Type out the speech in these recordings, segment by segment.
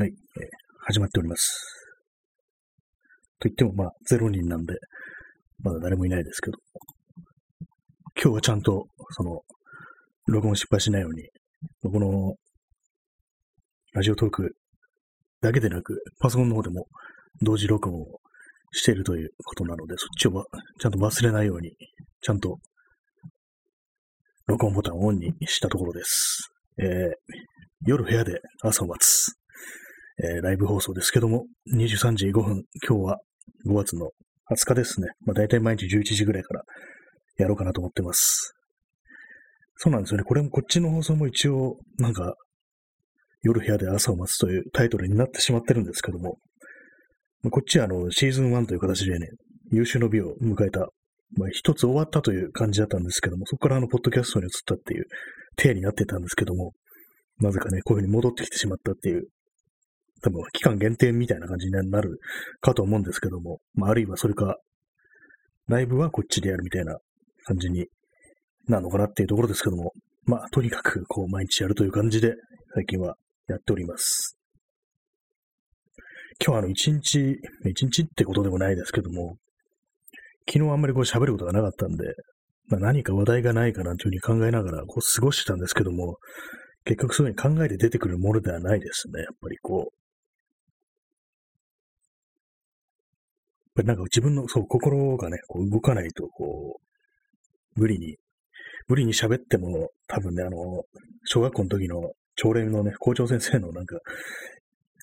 はい、えー、始まっております。と言っても、まあ、0人なんで、まだ誰もいないですけど、今日はちゃんと、その、録音失敗しないように、この、ラジオトークだけでなく、パソコンの方でも同時録音をしているということなので、そっちをちゃんと忘れないように、ちゃんと録音ボタンをオンにしたところです。えー、夜部屋で朝を待つ。えー、ライブ放送ですけども、23時5分、今日は5月の20日ですね。まあ大体毎日11時ぐらいからやろうかなと思ってます。そうなんですよね。これもこっちの放送も一応、なんか、夜部屋で朝を待つというタイトルになってしまってるんですけども、まこっちはあの、シーズン1という形でね、優秀の美を迎えた、まあ一つ終わったという感じだったんですけども、そこからあの、ポッドキャストに移ったっていう体になってたんですけども、なぜかね、こういう風に戻ってきてしまったっていう多分期間限定みたいな感じになるかと思うんですけども、まあ、あるいはそれか、ライブはこっちでやるみたいな感じになるのかなっていうところですけども、まあ、とにかく、こう、毎日やるという感じで、最近はやっております。今日はあの、一日、一日ってことでもないですけども、昨日あんまりこう喋ることがなかったんで、まあ、何か話題がないかなというふうに考えながらこう過ごしてたんですけども、結局そういうふうに考えて出てくるものではないですね。やっぱりこうぱりなんか自分の、そう、心がね、こう動かないと、こう、無理に、無理に喋っても、多分ね、あの、小学校の時の朝礼のね、校長先生のなんか、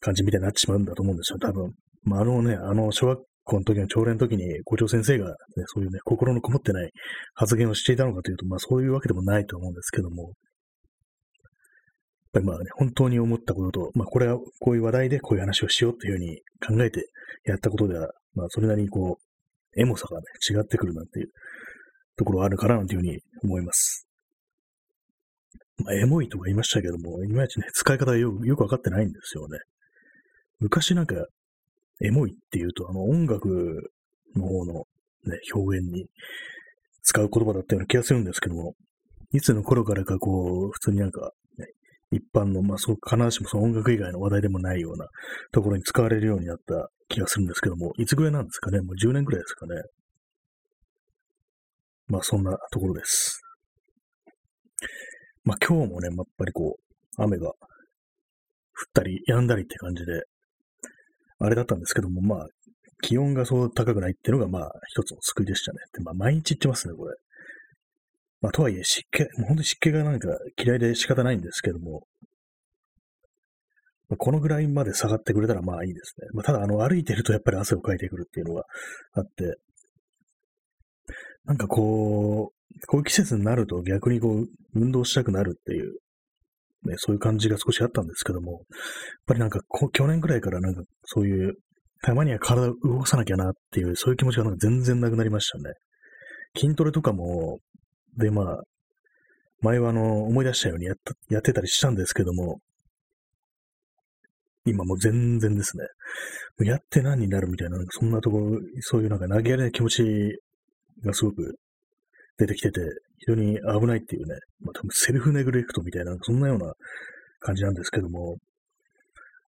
感じみたいになってしまうんだと思うんですよ、多分。まあ、あのね、あの、小学校の時の朝礼の時に校長先生が、ね、そういうね、心のこもってない発言をしていたのかというと、まあそういうわけでもないと思うんですけども、やっぱりまあね、本当に思ったことと、まあこれはこういう話題でこういう話をしようっていうふうに考えてやったことではまあ、それなりにこう、エモさがね、違ってくるなんていうところあるかななんていうふうに思います。まあ、エモいとか言いましたけども、いまいちね、使い方がよくよくわかってないんですよね。昔なんか、エモいっていうと、あの、音楽の方のね、表現に使う言葉だったような気がするんですけども、いつの頃からかこう、普通になんか、一般の、まあ、そう、必ずしもその音楽以外の話題でもないようなところに使われるようになった気がするんですけども、いつぐらいなんですかね？もう10年ぐらいですかね？まあそんなところです。まあ今日もね、やっぱりこう、雨が降ったり止んだりって感じで、あれだったんですけども、まあ気温がそう高くないっていうのがまあ一つの救いでしたね。でまあ毎日言ってますね、これ。まあとはいえ湿気、もう本当に湿気がなんか嫌いで仕方ないんですけども、このぐらいまで下がってくれたらまあいいですね。まあ、ただ、あの、歩いてるとやっぱり汗をかいてくるっていうのがあって、なんかこう、こういう季節になると逆にこう、運動したくなるっていう、ね、そういう感じが少しあったんですけども、やっぱりなんかこ去年ぐらいからなんかそういう、たまには体を動かさなきゃなっていう、そういう気持ちがなんか全然なくなりましたね。筋トレとかも、でまあ、前はあの、思い出したようにやったやってたりしたんですけども、今もう全然ですね。やって何になるみたいな、そんなところ、そういうなんか投げやりない気持ちがすごく出てきてて、非常に危ないっていうね、まあ多分セルフネグレクトみたいな、そんなような感じなんですけども、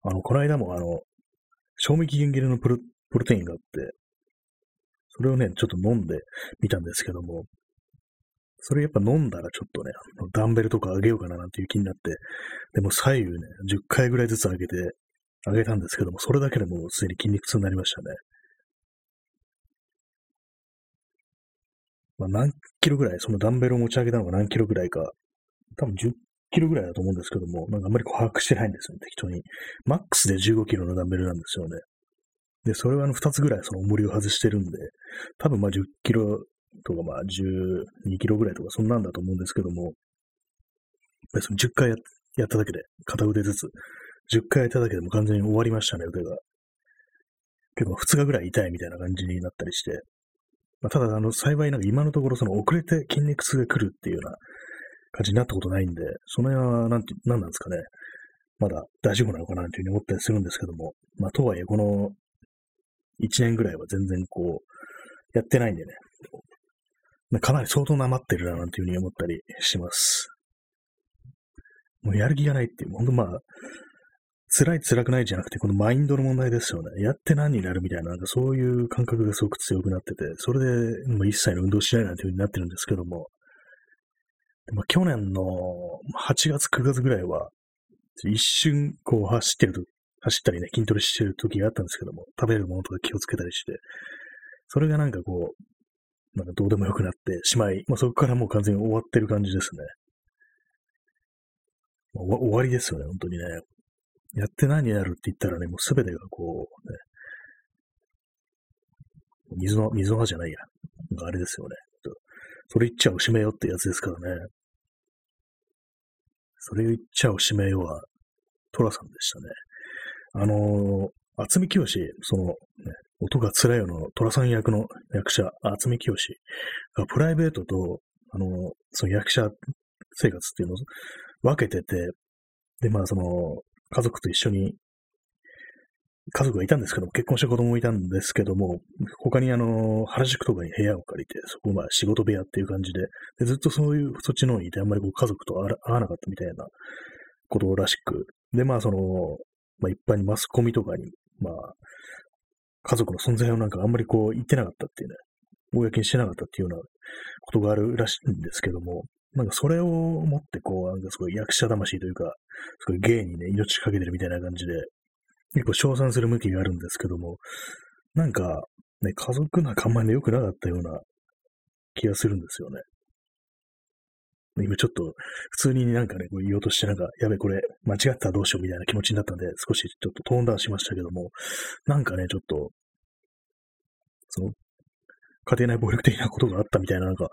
あの、この間もあの、賞味期限切れのプロプロテインがあって、それをね、ちょっと飲んでみたんですけども、それやっぱ飲んだらちょっとね、ダンベルとか上げようかななんていう気になって、でも左右ね、10回ぐらいずつ上げて、あげたんですけども、それだけでもうすでに筋肉痛になりましたね。まあ、何キロぐらい、そのダンベルを持ち上げたのが何キロぐらいか、多分10キロぐらいだと思うんですけども、なんかあんまりこう把握してないんですよね、適当に。マックスで15キロのダンベルなんですよね。で、それはあの2つぐらいその重りを外してるんで、多分まあ10キロとかまあ12キロぐらいとかそんなんだと思うんですけども、やっぱりその10回やっただけで、片腕ずつ10回やっただけでも完全に終わりましたね、腕が。結構2日ぐらい痛いみたいな感じになったりして。まあ、ただ、あの、幸いなんか今のところその遅れて筋肉痛が来るっていうような感じになったことないんで、その辺はなんて、なんなんですかね。まだ大丈夫なのかなというふうに思ったりするんですけども。まあ、とはいえ、この1年ぐらいは全然こう、やってないんでね。かなり相当なまってるななんていうふうに思ったりします。もうやる気がないっていう、ほんとまあ、辛い辛くないじゃなくて、このマインドの問題ですよね。やって何になるみたいな、なんかそういう感覚がすごく強くなってて、それでもう一切の運動しないなんていう風になってるんですけども、まあ、去年の8月9月ぐらいは、一瞬こう走ってると、走ったりね、筋トレしてる時があったんですけども、食べるものとか気をつけたりして、それがなんかこう、なんかどうでもよくなってしまい、まあ、そこからもう完全に終わってる感じですね。終わりですよね、本当にね。やって何やるって言ったらね、もうすべてがこう、ね、水の、水の葉じゃないや。あれですよね。それ言っちゃおしめよってやつですからね。それ言っちゃおしめよは、トラさんでしたね。あのー、厚み清その、ね、音が辛いよのトラさん役の役者、厚み清。がプライベートと、あの、その役者生活っていうのを分けてて、で、まあその、家族と一緒に、家族がいたんですけども、結婚した子供もいたんですけども、他にあの、原宿とかに部屋を借りて、そこまあ仕事部屋っていう感じで、でずっとそういう、そっちの方にいて、あんまりこう家族と会わなかったみたいなことらしく、で、まあその、まあ一般にマスコミとかに、まあ、家族の存在をなんかあんまりこう言ってなかったっていうね、公にしてなかったっていうようなことがあるらしいんですけども、なんかそれを持ってこう、なんかすごい役者魂というか、すごい芸にね、命かけてるみたいな感じで、結構称賛する向きがあるんですけども、なんか、ね、家族仲間で良くなかったような気がするんですよね。今ちょっと、普通になんかね、こう言おうとしてなんか、やべ、これ、間違ったらどうしようみたいな気持ちになったんで、少しちょっとトーンダウンしましたけども、なんかね、ちょっと、その、家庭内暴力的なことがあったみたいな、なんか、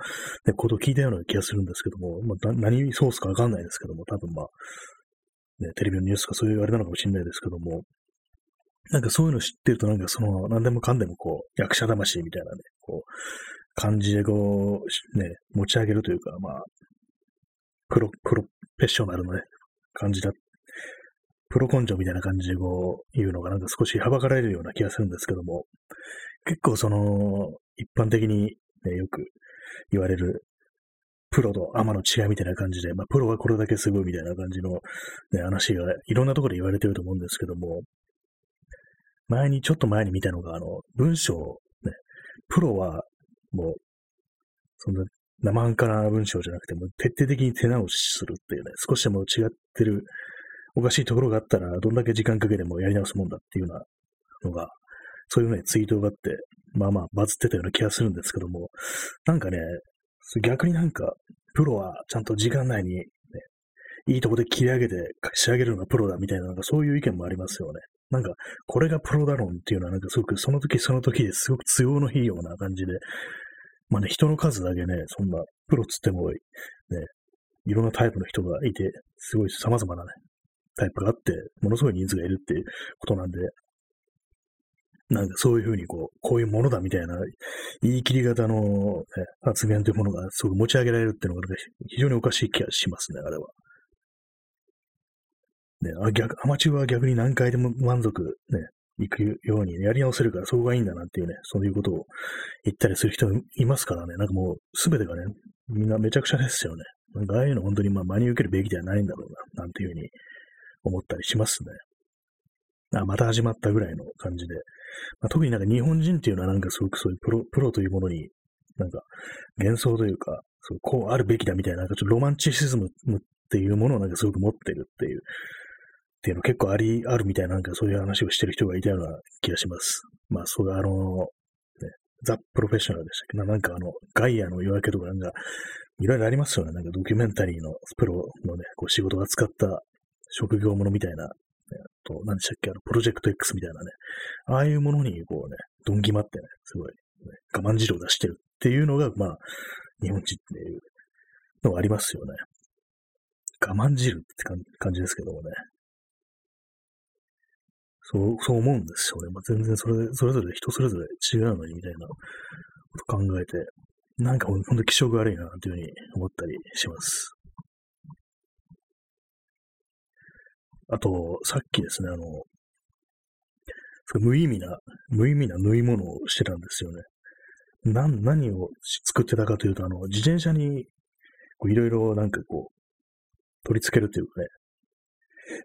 ね、ことを聞いたような気がするんですけども、まあ、何ソースかわかんないですけども、多分まあ、ね、テレビのニュースかそういうあれなのかもしれないですけども、なんかそういうの知ってると、なんかその、何でもかんでもこう、役者魂みたいなね、こう、感じでこう、ね、持ち上げるというか、まあ、プロ、プロフェッショナルのね、感じだ、プロ根性みたいな感じでこう、言うのがなんか少しはばかられるような気がするんですけども、結構その、一般的に、ね、よく言われる、プロとアマの違いみたいな感じで、まあ、プロがこれだけすごいみたいな感じの、ね、話がいろんなところで言われてると思うんですけども、前に、ちょっと前に見たのが、あの、文章、ね、プロは、もう、そんな生半可な文章じゃなくて、も徹底的に手直しするっていうね、少しでも違ってる、おかしいところがあったら、どんだけ時間かけてもやり直すもんだっていうようなのがそういうね、ツイートがあって、まあまあバズってたような気がするんですけども、なんかね、逆になんか、プロはちゃんと時間内に、ね、いいとこで切り上げて仕上げるのがプロだみたいな、なんかそういう意見もありますよね。なんか、これがプロだろうっていうのは、なんかすごくその時その時ですごく都合のいいような感じで、まあね、人の数だけね、そんな、プロっつっても、ね、いろんなタイプの人がいて、すごい様々なね、タイプがあって、ものすごい人数がいるっていうことなんで、なんかそういうふうにこう、こういうものだみたいな言い切り型の、ね、発言というものがすごく持ち上げられるっていうのが非常におかしい気がしますね、あれは。ね、あ逆アマチュアは逆に何回でも満足、ね、行くようにやり直せるからそこがいいんだなっていうね、そういうことを言ったりする人いますからね、なんかもうすべてがね、みんなめちゃくちゃですよね。なんかああいうの本当にまあ真に受けるべきではないんだろうな、なんていうふうに思ったりしますね。あ、また始まったぐらいの感じで。まあ、特になんか日本人っていうのはなんかすごくそういうプロ、プロというものに、なんか幻想というか、そうこうあるべきだみたいな、なんかちょっとロマンチシズムっていうものをなんかすごく持ってるっていう、っていうの結構あり、あるみたいな、なんかそういう話をしてる人がいたような気がします。まあ、そういうあの、ね、ザ・プロフェッショナルでしたっけ？ななんかあの、ガイアの夜明けとかなんか、いろいろありますよね。なんかドキュメンタリーのプロのね、こう仕事が使った職業ものみたいなと、何でしたっけ、あの、プロジェクト X みたいなね、ああいうものにこうね、どんぎまってね、すごい、ね、我慢汁を出してるっていうのが、まあ、日本人っていうのがありますよね。我慢汁って感じですけどもね。そう、そう思うんですよね。まあ、全然それ、それぞれ人それぞれ違うのにみたいなこと考えて、なんかほんと気色悪いなというふうに思ったりします。あと、さっきですね、あの、無意味な、無意味な縫い物をしてたんですよね。な、何を作ってたかというと、あの、自転車に、いろいろなんかこう、取り付けるというかね、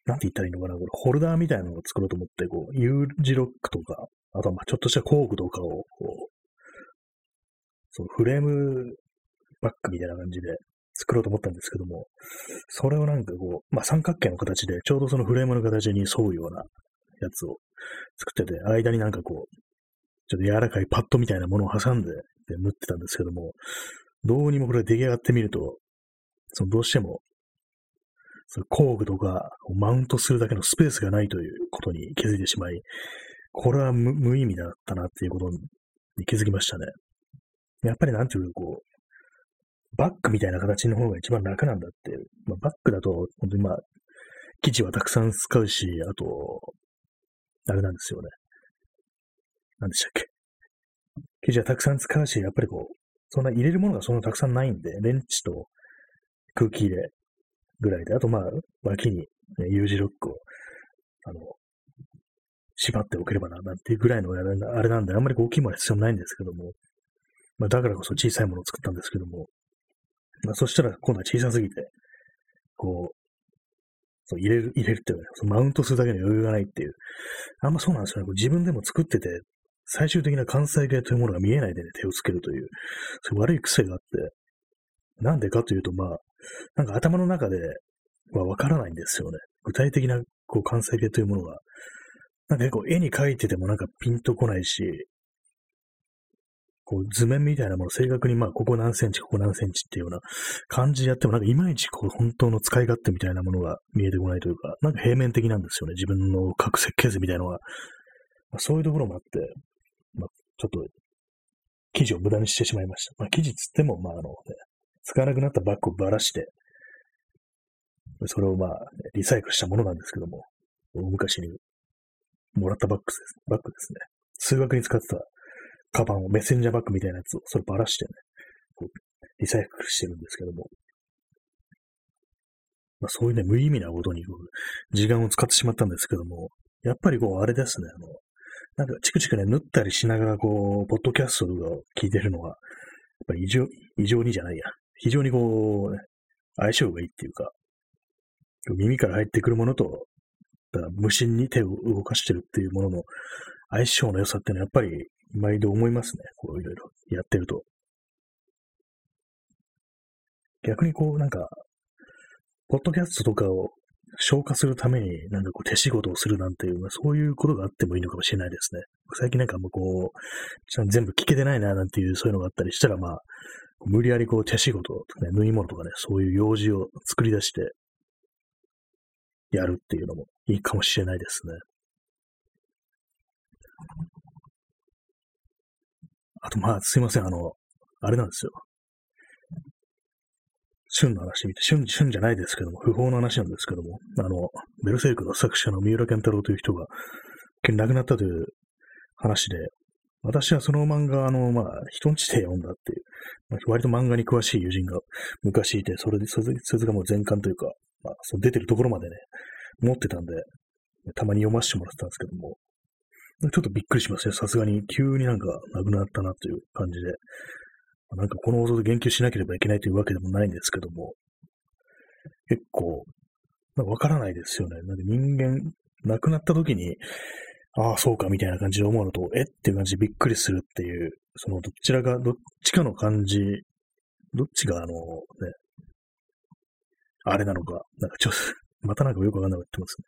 なんて言ったらいいのかな、これ、ホルダーみたいなのを作ろうと思って、こう、U 字ロックとか、あとはまあちょっとした工具とかを、こう、そのフレームバッグみたいな感じで作ろうと思ったんですけども、それをなんかこう、まあ三角形の形で、ちょうどそのフレームの形に沿うようなやつを作ってて、間になんかこう、ちょっと柔らかいパッドみたいなものを挟んでで縫ってたんですけども、どうにもこれ出来上がってみると、そのどうしても、工具とかをマウントするだけのスペースがないということに気づいてしまい、これは無意味だったなっていうことに気づきましたね。やっぱりなんていうかこう、バッグみたいな形の方が一番楽なんだって。まあ、バッグだと、本当にまあ、生地はたくさん使うし、あと、あれなんですよね。何でしたっけ。生地はたくさん使うし、やっぱりこう、そんな入れるものがそんなたくさんないんで、レンチと空気入れぐらいで、あとまあ、脇に、ね、U 字ロックを、あの、縛っておければな、なんていうぐらいのあれなんで、あんまり大きいものは必要ないんですけども、まあ、だからこそ小さいものを作ったんですけども、まあ、そしたら今度は小さすぎて、こう、そう入れる、入れるっていうね、そのマウントするだけの余裕がないっていう。あんまそうなんですよね。自分でも作ってて、最終的な関西形というものが見えないでね、手をつけるという、そういう悪い癖があって、なんでかというと、まあ、なんか頭の中ではわからないんですよね。具体的なこう関西形というものが。なんか結構絵に描いててもなんかピンとこないし、こう図面みたいなもの正確にまあここ何センチ、ここ何センチっていうような感じでやってもなんかいまいちこう本当の使い勝手みたいなものが見えてこないというか、なんか平面的なんですよね。自分の各設計図みたいなのは。まあ、そういうところもあって、まあ、ちょっと生地を無駄にしてしまいました。まあ、生地つっても、まああの、ね、使わなくなったバッグをばらして、それをまあ、リサイクルしたものなんですけども、昔にもらったバッグです。バッグですね。通学に使ってたカバンを、メッセンジャーバッグみたいなやつを、そればらしてね、こう、リサイクルしてるんですけども、まあ、そういうね、無意味なことに、時間を使ってしまったんですけども、やっぱりこう、あれですね、あの、なんか、チクチクね、縫ったりしながら、こう、ポッドキャストとかを聞いてるのは、やっぱり異常、異常にじゃないや。非常にこう、相性がいいっていうか、耳から入ってくるものと、無心に手を動かしてるっていうものの相性の良さっていうのはやっぱり毎度思いますね。こういろいろやってると。逆にこうなんか、ポッドキャストとかを消化するためになんかこう手仕事をするなんていう、まあ、そういうことがあってもいいのかもしれないですね。最近なんかもうこう、全部聞けてないななんていうそういうのがあったりしたらまあ、無理やりこう手仕事とかね、縫い物とかね、そういう用事を作り出してやるっていうのもいいかもしれないですね。あと、まあ、すいません、あの、あれなんですよ。旬の話見て、旬、旬じゃないですけども、不法の話なんですけども、あの、ベルセルクの作者の三浦健太郎という人が、亡くなったという話で、私はその漫画、あの、まあ、人んちで読んだっていう、まあ、割と漫画に詳しい友人が昔いて、それで、それそれがもう全巻というか、まあ、その出てるところまでね、持ってたんで、たまに読ませてもらってたんですけども、ちょっとびっくりしますね。さすがに、急になんか亡くなったなという感じで。なんかこの放送で言及しなければいけないというわけでもないんですけども、結構、わからないですよね。なんか人間、亡くなった時に、ああ、そうか、みたいな感じで思うのと、えっていう感じでびっくりするっていう、そのどちらが、どっちかの感じ、どっちがあの、ね、あれなのか、なんかちょっと、またなんかよくわかんなくなってますね。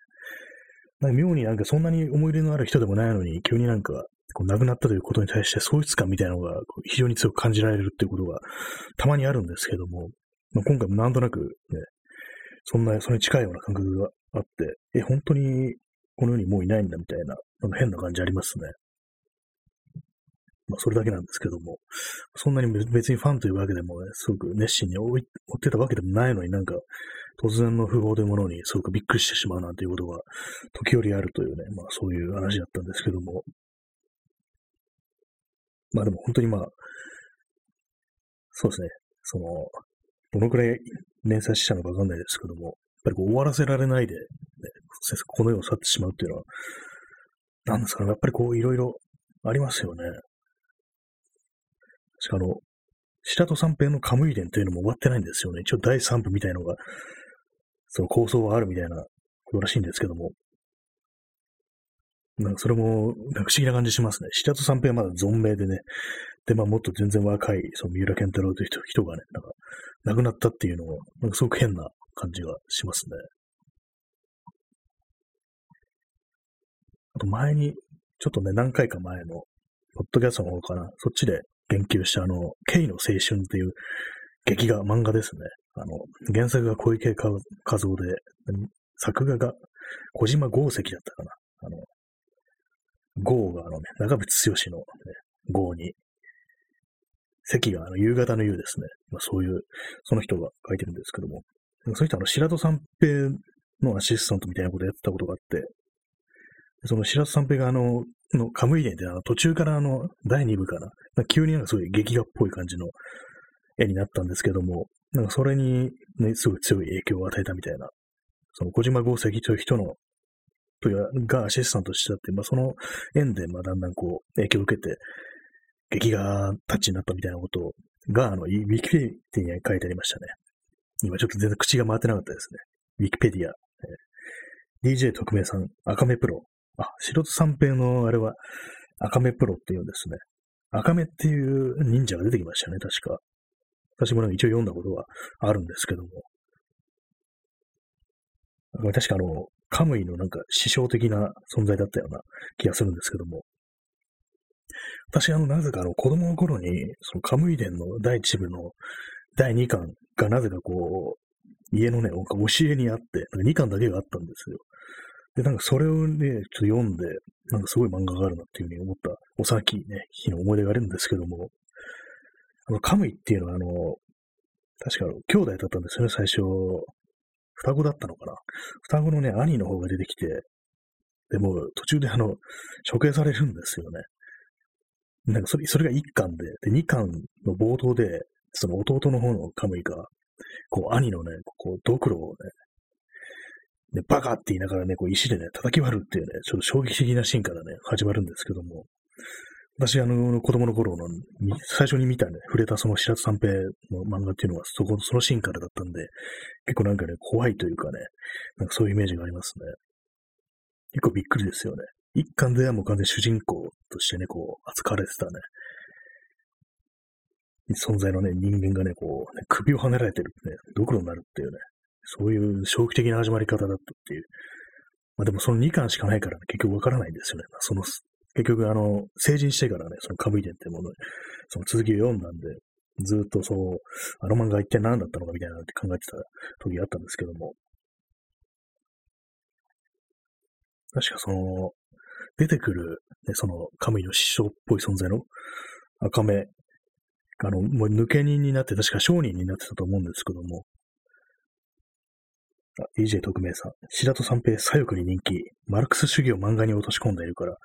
なんか妙になんかそんなに思い入れのある人でもないのに、急になんか、こう亡くなったということに対して喪失感みたいなのが非常に強く感じられるっていうことがたまにあるんですけども、まあ、今回もなんとなくね、そんな、それに近いような感覚があって、え、本当にこの世にもういないんだみたいな、なんか変な感じありますね。まあ、それだけなんですけども、そんなに別にファンというわけでもね、すごく熱心に追ってたわけでもないのになんか、突然の訃報というものにすごくびっくりしてしまうなんていうことが時折あるというね、まあそういう話だったんですけども、まあでも本当にまあ、そうですね、その、どのくらい連載したのかわかんないですけども、やっぱりこう終わらせられないで、ね、この世を去ってしまうっていうのは、なんですかね、やっぱりこういろいろありますよね。しかも、白戸三平のカムイ伝というのも終わってないんですよね。一応第3部みたいのが、その構想はあるみたいなことらしいんですけども、なんかそれも、なんか不思議な感じしますね。白戸三平はまだ存命でね、で、まあもっと全然若い、その三浦健太郎という人がね、なんか亡くなったっていうのも、なんかすごく変な感じがしますね。と前に、ちょっとね、何回か前の、ポッドキャストの方かな、そっちで言及したあの、K の青春っていう劇画、漫画ですね。あの、原作が小池和夫で、作画が小島豪石だったかな。あの、豪があのね、長渕剛の、ね、豪に、関があの夕方の夕ですね。まあ、そういう、その人が書いてるんですけども、そういう人あの、白戸三平のアシスタントみたいなことやってたことがあって、その白戸三平があの、のカムイ伝ってあの途中からあの、第2部かな、急になんかすごい劇画っぽい感じの絵になったんですけども、なんかそれにね、すごい強い影響を与えたみたいな、その小島豪石という人の、というがアシスタントしてたって、まあその縁で、まあだんだんこう、影響を受けて、劇画タッチになったみたいなことをが、あの、ウィキペディアに書いてありましたね。今ちょっと全然口が回ってなかったですね。ウィキペディア。えー、DJ 特命さん、赤目プロ。あ、白戸三平のあれは、赤目プロっていうんですね。赤目っていう忍者が出てきましたね、確か。私もなんか一応読んだことはあるんですけども。確かあの、カムイのなんか師匠的な存在だったような気がするんですけども。私あの、なぜかあの、子供の頃に、そのカムイ伝の第一部の第2巻がなぜかこう、家のね、教えにあって、なんか2巻だけがあったんですよ。で、なんかそれをね、ちょっと読んで、なんかすごい漫画があるなっていうふうに思った、おさきね、日の思い出があるんですけども、あの、カムイっていうのはあの、確か兄弟だったんですよね、最初。双子だったのかな。双子のね、兄の方が出てきて、でも途中であの、処刑されるんですよね。なんかそれ、それが1巻で、で、2巻の冒頭で、その弟の方のカムイが、こう、兄のね、こう、ドクロをね、ね、バカって言いながらね、こう、石でね、叩き割るっていうね、ちょっと衝撃的なシーンからね、始まるんですけども、私、あの、子供の頃の、最初に見たね、触れたその白津三平の漫画っていうのは、そこ、そのシーンからだったんで、結構なんかね、怖いというかね、なんかそういうイメージがありますね。結構びっくりですよね。一巻ではもう完全主人公としてね、こう、扱われてたね、存在のね、人間がね、こう、ね、首をはねられてるね、ドクロになるっていうね、そういう衝撃的な始まり方だったっていう。まあでもその2巻しかないからね、結局わからないんですよね。その、結局あの、成人してからね、そのカムイ伝ってもの、その続きを読んだんで、ずっとそう、あの漫画一体何だったのかみたいなって考えてた時があったんですけども、確かその、出てくる、ね、その、神の師匠っぽい存在の赤目、あの、もう抜け人になって、確か商人になってたと思うんですけども、DJ 特命さん。白戸三平、左翼に人気。マルクス主義を漫画に落とし込んでいるから。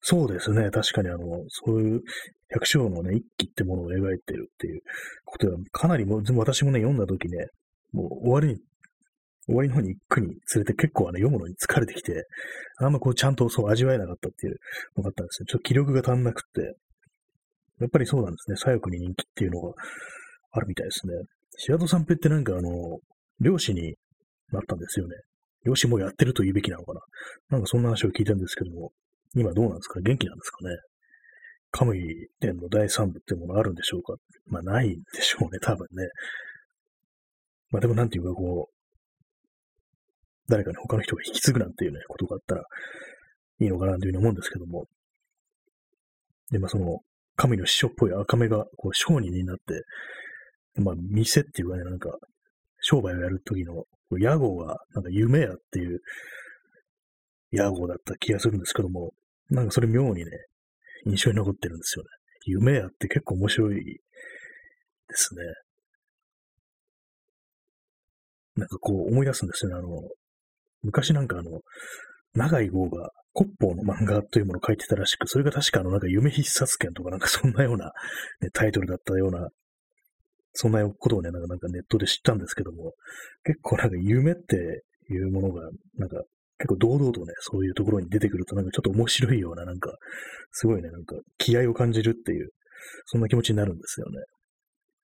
そうですね。確かにあの、そういう百姓のね、一揆ってものを描いてるっていうことは、かなりもう、私もね、読んだ時ね、もう終わりに終わりの方に一句に連れて結構あの読むのに疲れてきて、あんまこうちゃんとそう味わえなかったっていうのがあったんですよ。ちょっと気力が足んなくって、やっぱりそうなんですね。左翼に人気っていうのがあるみたいですね。白戸三平ってなんかあの、漁師になったんですよね。漁師もやってると言うべきなのかな。なんかそんな話を聞いたんですけども、今どうなんですか？元気なんですかね？カムイ伝の第三部っていうものあるんでしょうか？まあないんでしょうね、多分ね。まあでもなんていうかこう、誰かに他の人が引き継ぐなんていうね、ことがあったらいいのかなというふうに思うんですけども。で、まあその、神の師匠っぽい赤目が、こう、商人になって、まあ、店っていうかね、なんか、商売をやるときの、屋号が、なんか夢やっていう屋号だった気がするんですけども、なんかそれ妙にね、印象に残ってるんですよね。夢やって結構面白いですね。なんかこう思い出すんですよね。あの、昔なんかあの、長井豪が骨法の漫画というものを書いてたらしく、それが確かあの、なんか夢必殺剣とかなんかそんなような、ね、タイトルだったような、そんなことをね、なんかネットで知ったんですけども、結構なんか夢っていうものが、なんか結構堂々とね、そういうところに出てくるとなんかちょっと面白いような、なんか、すごいね、なんか気合を感じるっていう、そんな気持ちになるんですよね。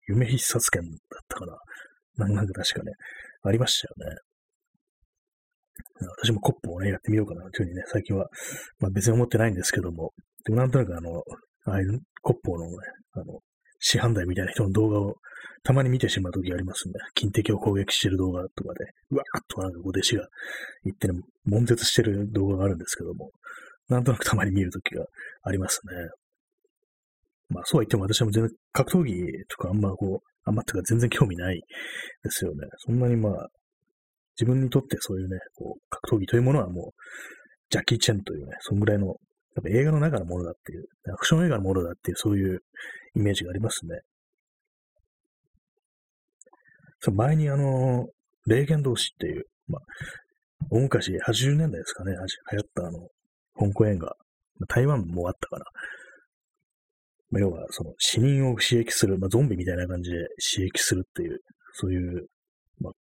夢必殺剣だったかな。なんか確かね、ありましたよね。私もコップをね、やってみようかなというふうにね、最近は、まあ別に思ってないんですけども、でもなんとなくあの、ああいうコップのね、あの、市販台みたいな人の動画をたまに見てしまうときありますんで、金敵を攻撃してる動画とかで、うわーっとなんかこう弟子が言ってね、悶絶してる動画があるんですけども、なんとなくたまに見るときがありますね。まあそうは言っても私は全然格闘技とかあんまこう、あんまってか全然興味ないですよね。そんなにまあ、自分にとってそういうね、こう、格闘技というものはもう、ジャッキー・チェンというね、そんぐらいの、やっぱ映画の中のものだっていう、アクション映画のものだっていう、そういうイメージがありますね。その前にあの、霊言同士っていう、まあ、大昔、80年代ですかね、流行ったあの、香港映画、台湾もあったかな。まあ、要は、その死人を刺激する、まあ、ゾンビみたいな感じで刺激するっていう、そういう、まあ、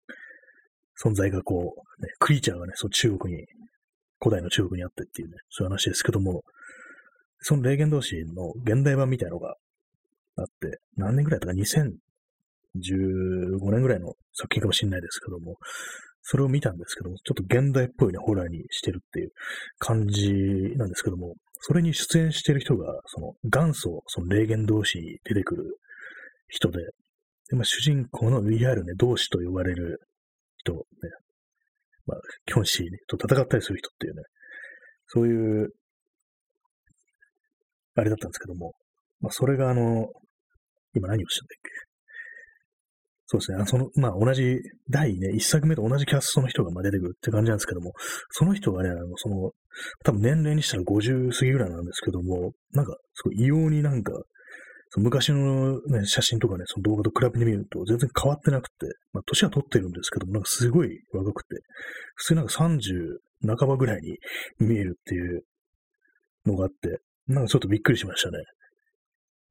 存在がこう、ね、クリーチャーがね、そう中国に、古代の中国にあってっていうね、そういう話ですけども、その霊言同士の現代版みたいのがあって、何年ぐらいだったか、15年ぐらいの作品かもしれないですけども、それを見たんですけども、ちょっと現代っぽいね、ホラーにしてるっていう感じなんですけども、それに出演してる人が、その元祖、その霊言同士に出てくる人で、でまあ、主人公のいわゆるね、同士と呼ばれる人、ね、まあ、キョンシーと戦ったりする人っていうね、そういう、あれだったんですけども、まあ、それがあの、今何をしたんだっけ？そうですね。その、まあ、同じ、第ね、一作目と同じキャストの人がま出てくるって感じなんですけども、その人がね、あの、その、多分年齢にしたら50過ぎぐらいなんですけども、なんか、すごい異様になんか、その昔のね、写真とかね、その動画と比べてみると全然変わってなくて、まあ、年は取ってるんですけども、なんかすごい若くて、普通なんか30半ばぐらいに見えるっていうのがあって、なんかちょっとびっくりしましたね。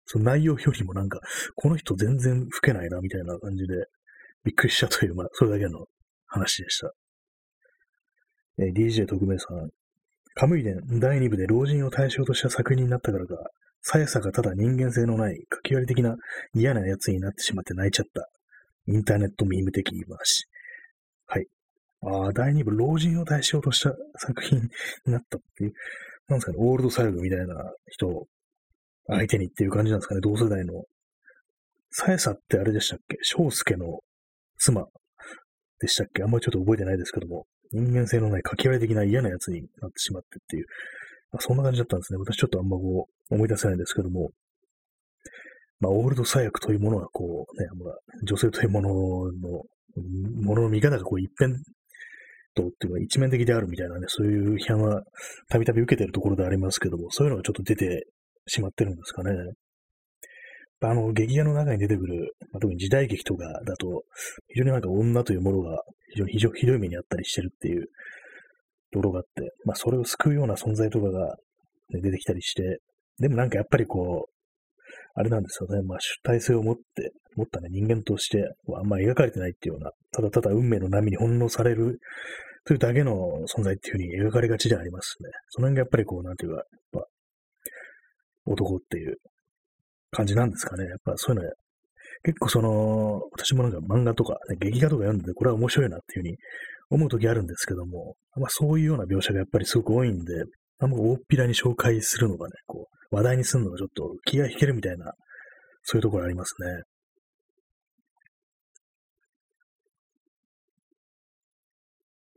その内容よりもなんか、この人全然老けないな、みたいな感じで、びっくりしたという、まあ、それだけの話でした。えー、DJ 特命さん。カムイ伝第2部で老人を対象とした作品になったからか、さやさがただ人間性のない、書き割り的な嫌な奴になってしまって泣いちゃった。インターネットミーム的言い回し。はい。ああ、第2部、老人を対象とした作品になったっていう、なんですかね、オールドサイグみたいな人相手にっていう感じなんですかね、同世代の。さやさってあれでしたっけ？翔介の妻でしたっけ？あんまりちょっと覚えてないですけども、人間性のない書き割り的な嫌なやつになってしまってっていう、まあ、そんな感じだったんですね。私ちょっとあんまこう思い出せないんですけども、まあ、オールド左翼というものはこうね、まあ、女性というものの、ものの見方がこう一辺倒っていうか一面的であるみたいなね、そういう批判はたびたび受けてるところでありますけども、そういうのがちょっと出てしまってるんですかね。あの、劇画の中に出てくる、まあ、特に時代劇とかだと、非常になんか女というものが非常にひどい目にあったりしてるっていうところがあって、まあそれを救うような存在とかが、ね、出てきたりして、でもなんかやっぱりこう、あれなんですよね。まあ主体性を持って、持ったね、人間として、あんま描かれてないっていうような、ただただ運命の波に翻弄されるというだけの存在っていうふうに描かれがちでありますね。その辺がやっぱりこう、なんていうか、やっ男っていう感じなんですかね。やっぱそういうの、結構その、私もなんか漫画とか、ね、劇画とか読んでて、これは面白いなっていうふうに思う時あるんですけども、まあそういうような描写がやっぱりすごく多いんで、あんま大っぴらに紹介するのがね、こう、話題にするのがちょっと気が引けるみたいな、そういうところありますね。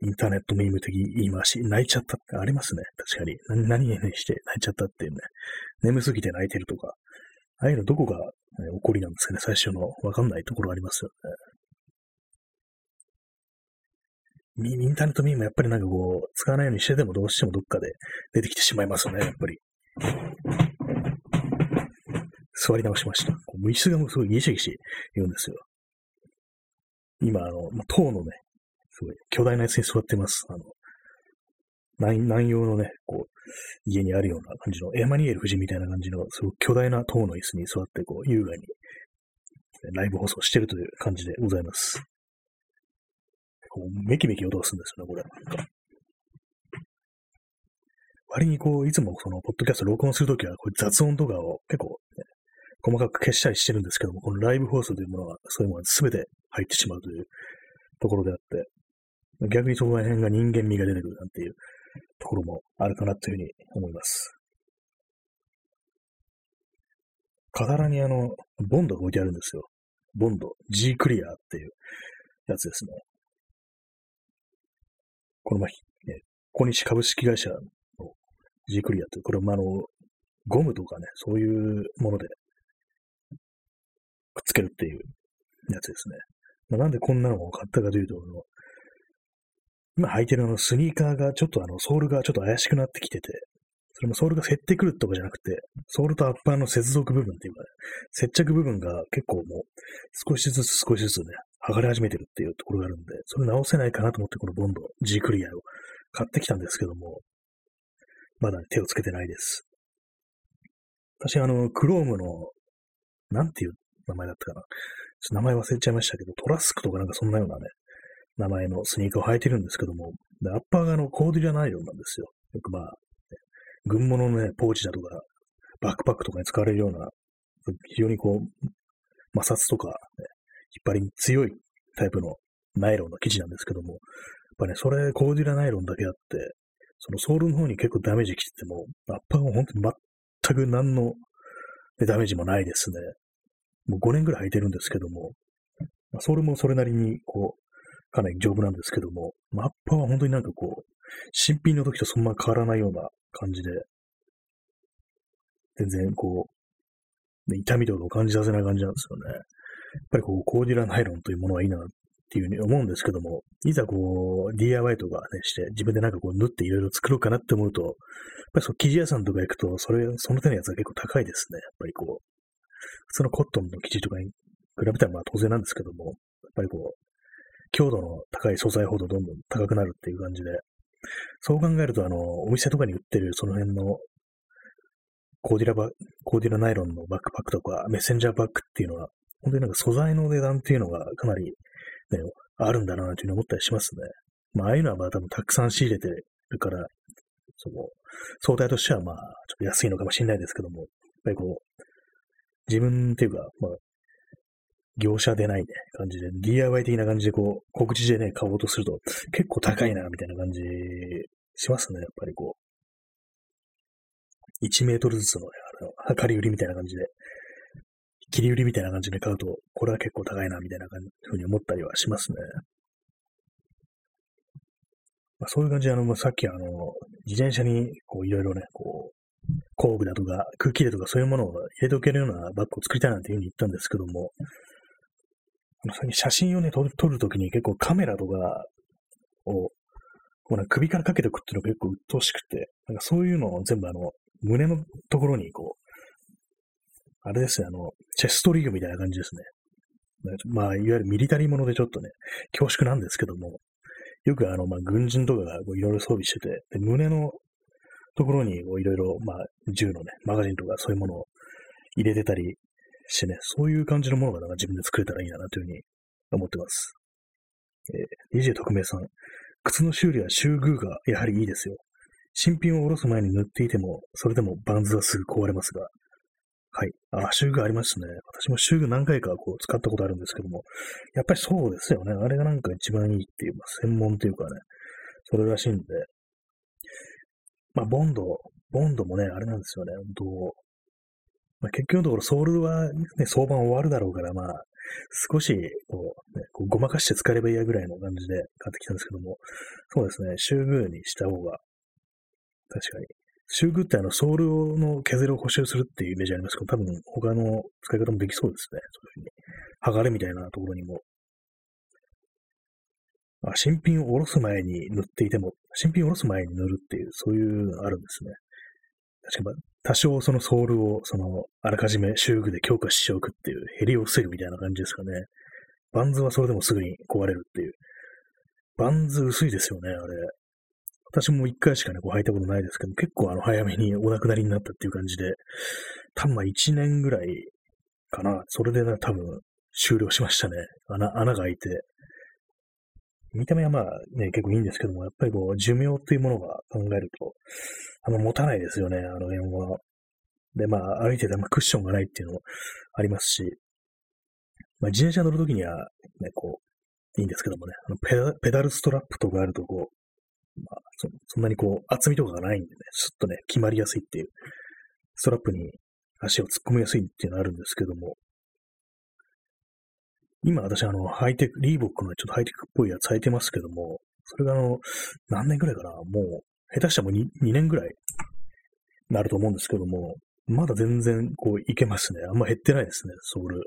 インターネットミーム的言い回し、泣いちゃったってありますね。確かに。何々して泣いちゃったっていうね。眠すぎて泣いてるとか。ああいうのどこが、ね、起こりなんですかね。最初のわかんないところありますよね。インターネットミームやっぱりなんかこう、使わないようにしてでもどうしてもどっかで出てきてしまいますよね、やっぱり。座り直しました。こう椅子がもうすごいギシギシ言うんですよ。今、あの、まあ、塔のね、すごい巨大な椅子に座ってます。あの、南南洋のね、こう、家にあるような感じの、エマニエル夫人みたいな感じの、すごく巨大な塔の椅子に座って、こう、優雅に、ライブ放送してるという感じでございます。こうメキメキ音がするんですよね、これ。割にこう、いつもその、ポッドキャスト録音するときは、こう雑音とかを結構、ね、細かく消したりしてるんですけども、このライブ放送というものは、そういうものが全て入ってしまうというところであって、逆にそこら辺が人間味が出てくるなんていうところもあるかなというふうに思います。飾らにあの、ボンドが置いてあるんですよ。ボンド、G クリアっていうやつですね。このま、ね、小西株式会社の G クリアって、これもあの、ゴムとかね、そういうものでくっつけるっていうやつですね。まあ、なんでこんなのを買ったかというと、今履いてるあのスニーカーがちょっとあのソールがちょっと怪しくなってきてて、それもソールが減ってくるってことじゃなくて、ソールとアッパーの接続部分っていうか、ね、接着部分が結構もう少しずつ少しずつね、剥がれ始めてるっていうところがあるんで、それ直せないかなと思ってこのボンド G クリアを買ってきたんですけども、まだ、ね、手をつけてないです。私あの、クロームの、なんていう名前だったかな。ちょっと名前忘れちゃいましたけど、トラスクとかなんかそんなようなね、名前のスニーカーを履いてるんですけども、でアッパーがあのコーディラナイロンなんですよ。よくまあ、軍物のね、ポーチだとか、バックパックとかに使われるような、非常にこう、摩擦とか、ね、引っ張りに強いタイプのナイロンの生地なんですけども、やっぱね、それコーディラナイロンだけあって、そのソールの方に結構ダメージきてても、アッパーは本当に全く何のダメージもないですね。もう5年ぐらい履いてるんですけども、ソールもそれなりに、こう、かなり丈夫なんですけども、マッパーは本当になんかこう、新品の時とそんな変わらないような感じで、全然こう、痛みとかを感じさせない感じなんですよね。やっぱりこう、コーディラナイロンというものはいいなっていうふうに思うんですけども、いざこう、DIY とかね、して、自分でなんかこう、縫っていろいろ作ろうかなって思うと、やっぱりそう、生地屋さんとか行くと、それ、その手のやつが結構高いですね。やっぱりこう、普通のコットンの生地とかに比べたらまあ当然なんですけども、やっぱりこう、強度の高い素材ほどどんどん高くなるっていう感じで、そう考えると、あの、お店とかに売ってるその辺のコーディラバ、コーディラナイロンのバックパックとか、メッセンジャーバッグっていうのは、本当になんか素材の値段っていうのがかなり、ね、あるんだなというふうに思ったりしますね。まあ、ああいうのはまあ多分たくさん仕入れてるから、その、相対としてはまあ、ちょっと安いのかもしれないですけども、やっぱりこう、自分っていうか、まあ、業者でないね、感じで、DIY 的な感じでこう、告知でね、買おうとすると、結構高いな、みたいな感じしますね、やっぱりこう。1メートルずつのね、あの、測り売りみたいな感じで、切り売りみたいな感じで買うと、これは結構高いな、みたいな感じ、ふうに思ったりはしますね。まあ、そういう感じで、あの、まあ、さっきあの、自転車に、こう、いろいろね、こう、工具だとか、空気入れとかそういうものを入れておけるようなバッグを作りたいなんていうふうに言ったんですけども、写真をね、撮るときに結構カメラとかを、こう首からかけておくっていうのが結構鬱陶しくて、なんかそういうのを全部あの、胸のところにこう、あれですね、あの、チェストリーグみたいな感じですね。まあ、いわゆるミリタリーものでちょっとね、恐縮なんですけども、よくあの、まあ、軍人とかがいろいろ装備してて、で、胸のところにいろいろ、まあ、銃のね、マガジンとかそういうものを入れてたりしてね、そういう感じのものがなんか自分で作れたらいいなというふうに思ってます。えー、DJ 特命さん、靴の修理は修具がやはりいいですよ。新品を下ろす前に塗っていても、それでもバンズはすぐ壊れますが。はい。あ、修具ありますね。私も修具何回かこう使ったことあるんですけども、やっぱりそうですよね。あれがなんか一番いいっていう、まあ、専門というかね、それらしいんで。まあ、ボンド、ボンドもね、あれなんですよね。本当まあ、結局のところソールは、ね、相場終わるだろうから、まあ、少し、こう、ね、こうごまかして使えればいいやぐらいの感じで買ってきたんですけども、そうですね、シューグにした方が、確かに。シューグってあの、ソールの削りを補修するっていうイメージありますけど、多分他の使い方もできそうですね。そういうふうに。剥がれみたいなところにも。あ、新品を下ろす前に塗っていても、新品を下ろす前に塗るっていう、そういうのあるんですね。確かに、多少そのソールを、その、あらかじめ修具で強化しておくっていう、減りを防ぐみたいな感じですかね。バンズはそれでもすぐに壊れるっていう。バンズ薄いですよね、あれ。私も一回しかね、こう履いたことないですけど、結構あの、早めにお亡くなりになったっていう感じで、多分まあ1年ぐらいかな。それでね、多分終了しましたね。穴、穴が開いて。見た目はまあね、結構いいんですけども、やっぱりこう、寿命っていうものが考えると、あんま持たないですよね、あの辺は。で、まあ、歩いててもクッションがないっていうのもありますし、まあ、自転車乗るときには、ね、こう、いいんですけどもね、あのペダペダルストラップとかあるとこう、まあそ、そんなにこう厚みとかがないんでね、スッとね、決まりやすいっていう、ストラップに足を突っ込みやすいっていうのがあるんですけども、今私あの、ハイテク、リーボックのちょっとハイテクっぽいやつ履いてますけども、それがあの、何年ぐらいかな？もう、下手したらもう 2, 2年ぐらいなると思うんですけども、まだ全然こういけますね。あんま減ってないですね、ソール。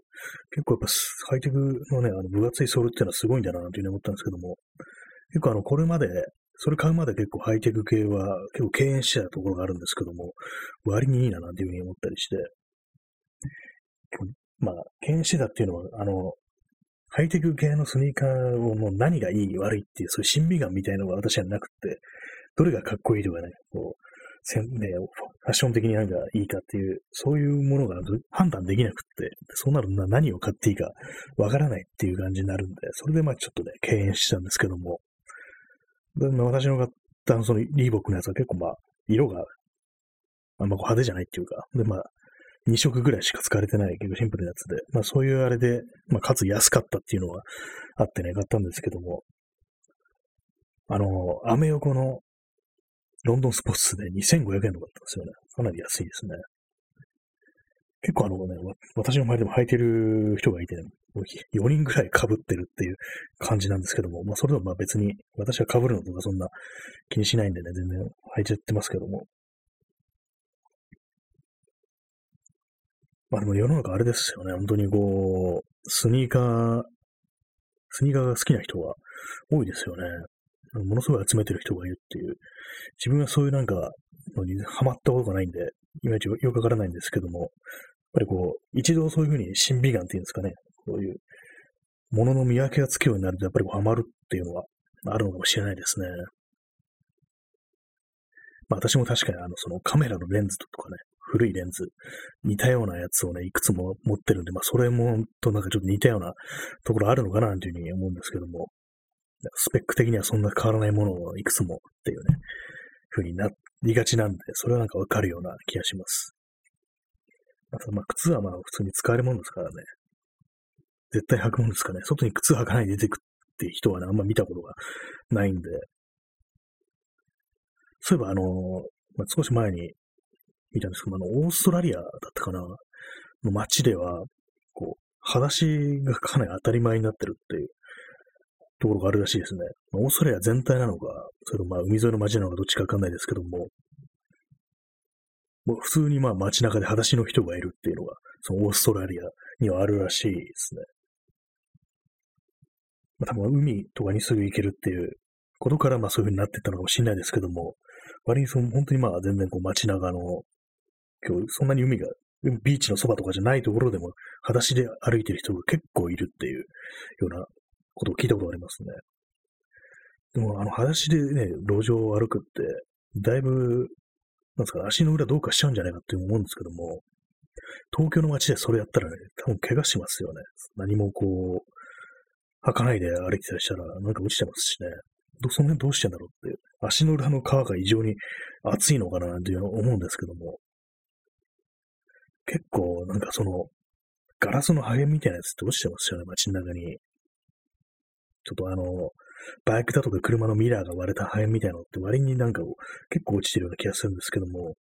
結構やっぱハイテクのね、あの分厚いソールっていうのはすごいんだなというふうに思ったんですけども、結構あの、これまで、それ買うまで結構ハイテク系は結構敬遠してたところがあるんですけども、割にいいななんていうふうに思ったりして、まあ、敬遠してたっていうのは、あの、ハイテク系のスニーカーをもう何がいい悪いっていう、そういう審美眼みたいのが私はなくて、どれがかっこいいとかね、こう、せんね、ファッション的に何がいいかっていう、そういうものが判断できなくって、そうなると何を買っていいかわからないっていう感じになるんで、それでまあちょっとね、敬遠したんですけども、でまあ、私の買ったそのリーボックのやつは結構まあ、色があんまこう派手じゃないっていうか、でまあ、2色ぐらいしか使われてない結構シンプルなやつで、まあそういうあれで、まあかつ安かったっていうのはあってね、買ったんですけども、あの、アメ横のロンドンスポーツで2500円とかだったんですよね。かなり安いですね。結構あのね、私の周りでも履いてる人がいて、ね、4人ぐらい被ってるっていう感じなんですけども、まあそれでもまあ別に私は被るのとかそんな気にしないんでね、全然履いちゃってますけども。まあでも世の中あれですよね、本当にこう、スニーカー、スニーカーが好きな人は多いですよね。ものすごい集めてる人がいるっていう。自分はそういうなんか、のにハマったことがないんで、いまいちよくわからないんですけども、やっぱりこう、一度そういうふうに審美眼っていうんですかね、こういう、ものの見分けがつくようになると、やっぱりハマるっていうのはあるのかもしれないですね。まあ私も確かにあの、そのカメラのレンズとかね、古いレンズ、似たようなやつをね、いくつも持ってるんで、まあそれもとなんかちょっと似たようなところあるのかなというふうに思うんですけども、スペック的にはそんな変わらないものをいくつもっていうね、風になりがちなんで、それはなんかわかるような気がします。あと、まあ、靴はまあ普通に使えるものですからね。絶対履くものですかね。外に靴履かないで出てくっていう人はね、あんま見たことがないんで。そういえば、あの、まあ、少し前に見たんですけど、あの、オーストラリアだったかなの街では、こう、裸足がかなり当たり前になってるっていうところがあるらしいですね。オーストラリア全体なのか、それとまあ海沿いの街なのかどっちかわかんないですけども、もう普通にまあ街中で裸足の人がいるっていうのが、そのオーストラリアにはあるらしいですね。まあ、多分海とかにすぐ行けるっていうことからまあそういう風になってったのかもしれないですけども、割にその本当にまあ全然こう街中の、今日そんなに海が、ビーチのそばとかじゃないところでも、裸足で歩いてる人が結構いるっていうようなことを聞いたことがありますね。でも、あの、裸足でね、路上を歩くって、だいぶ、なんですか、足の裏どうかしちゃうんじゃないかって思うんですけども、東京の街でそれやったらね、多分怪我しますよね。何もこう、履かないで歩いてたりしたら、なんか落ちてますしね。どその辺どうしてんだろうって。足の裏の皮が異常に厚いのかなっていう思うんですけども。結構、なんかその、ガラスの破片みたいなやつって落ちてますよね、街の中に。ちょっとあの、バイクだとか車のミラーが割れた破片みたいなのって割になんか結構落ちてるような気がするんですけども、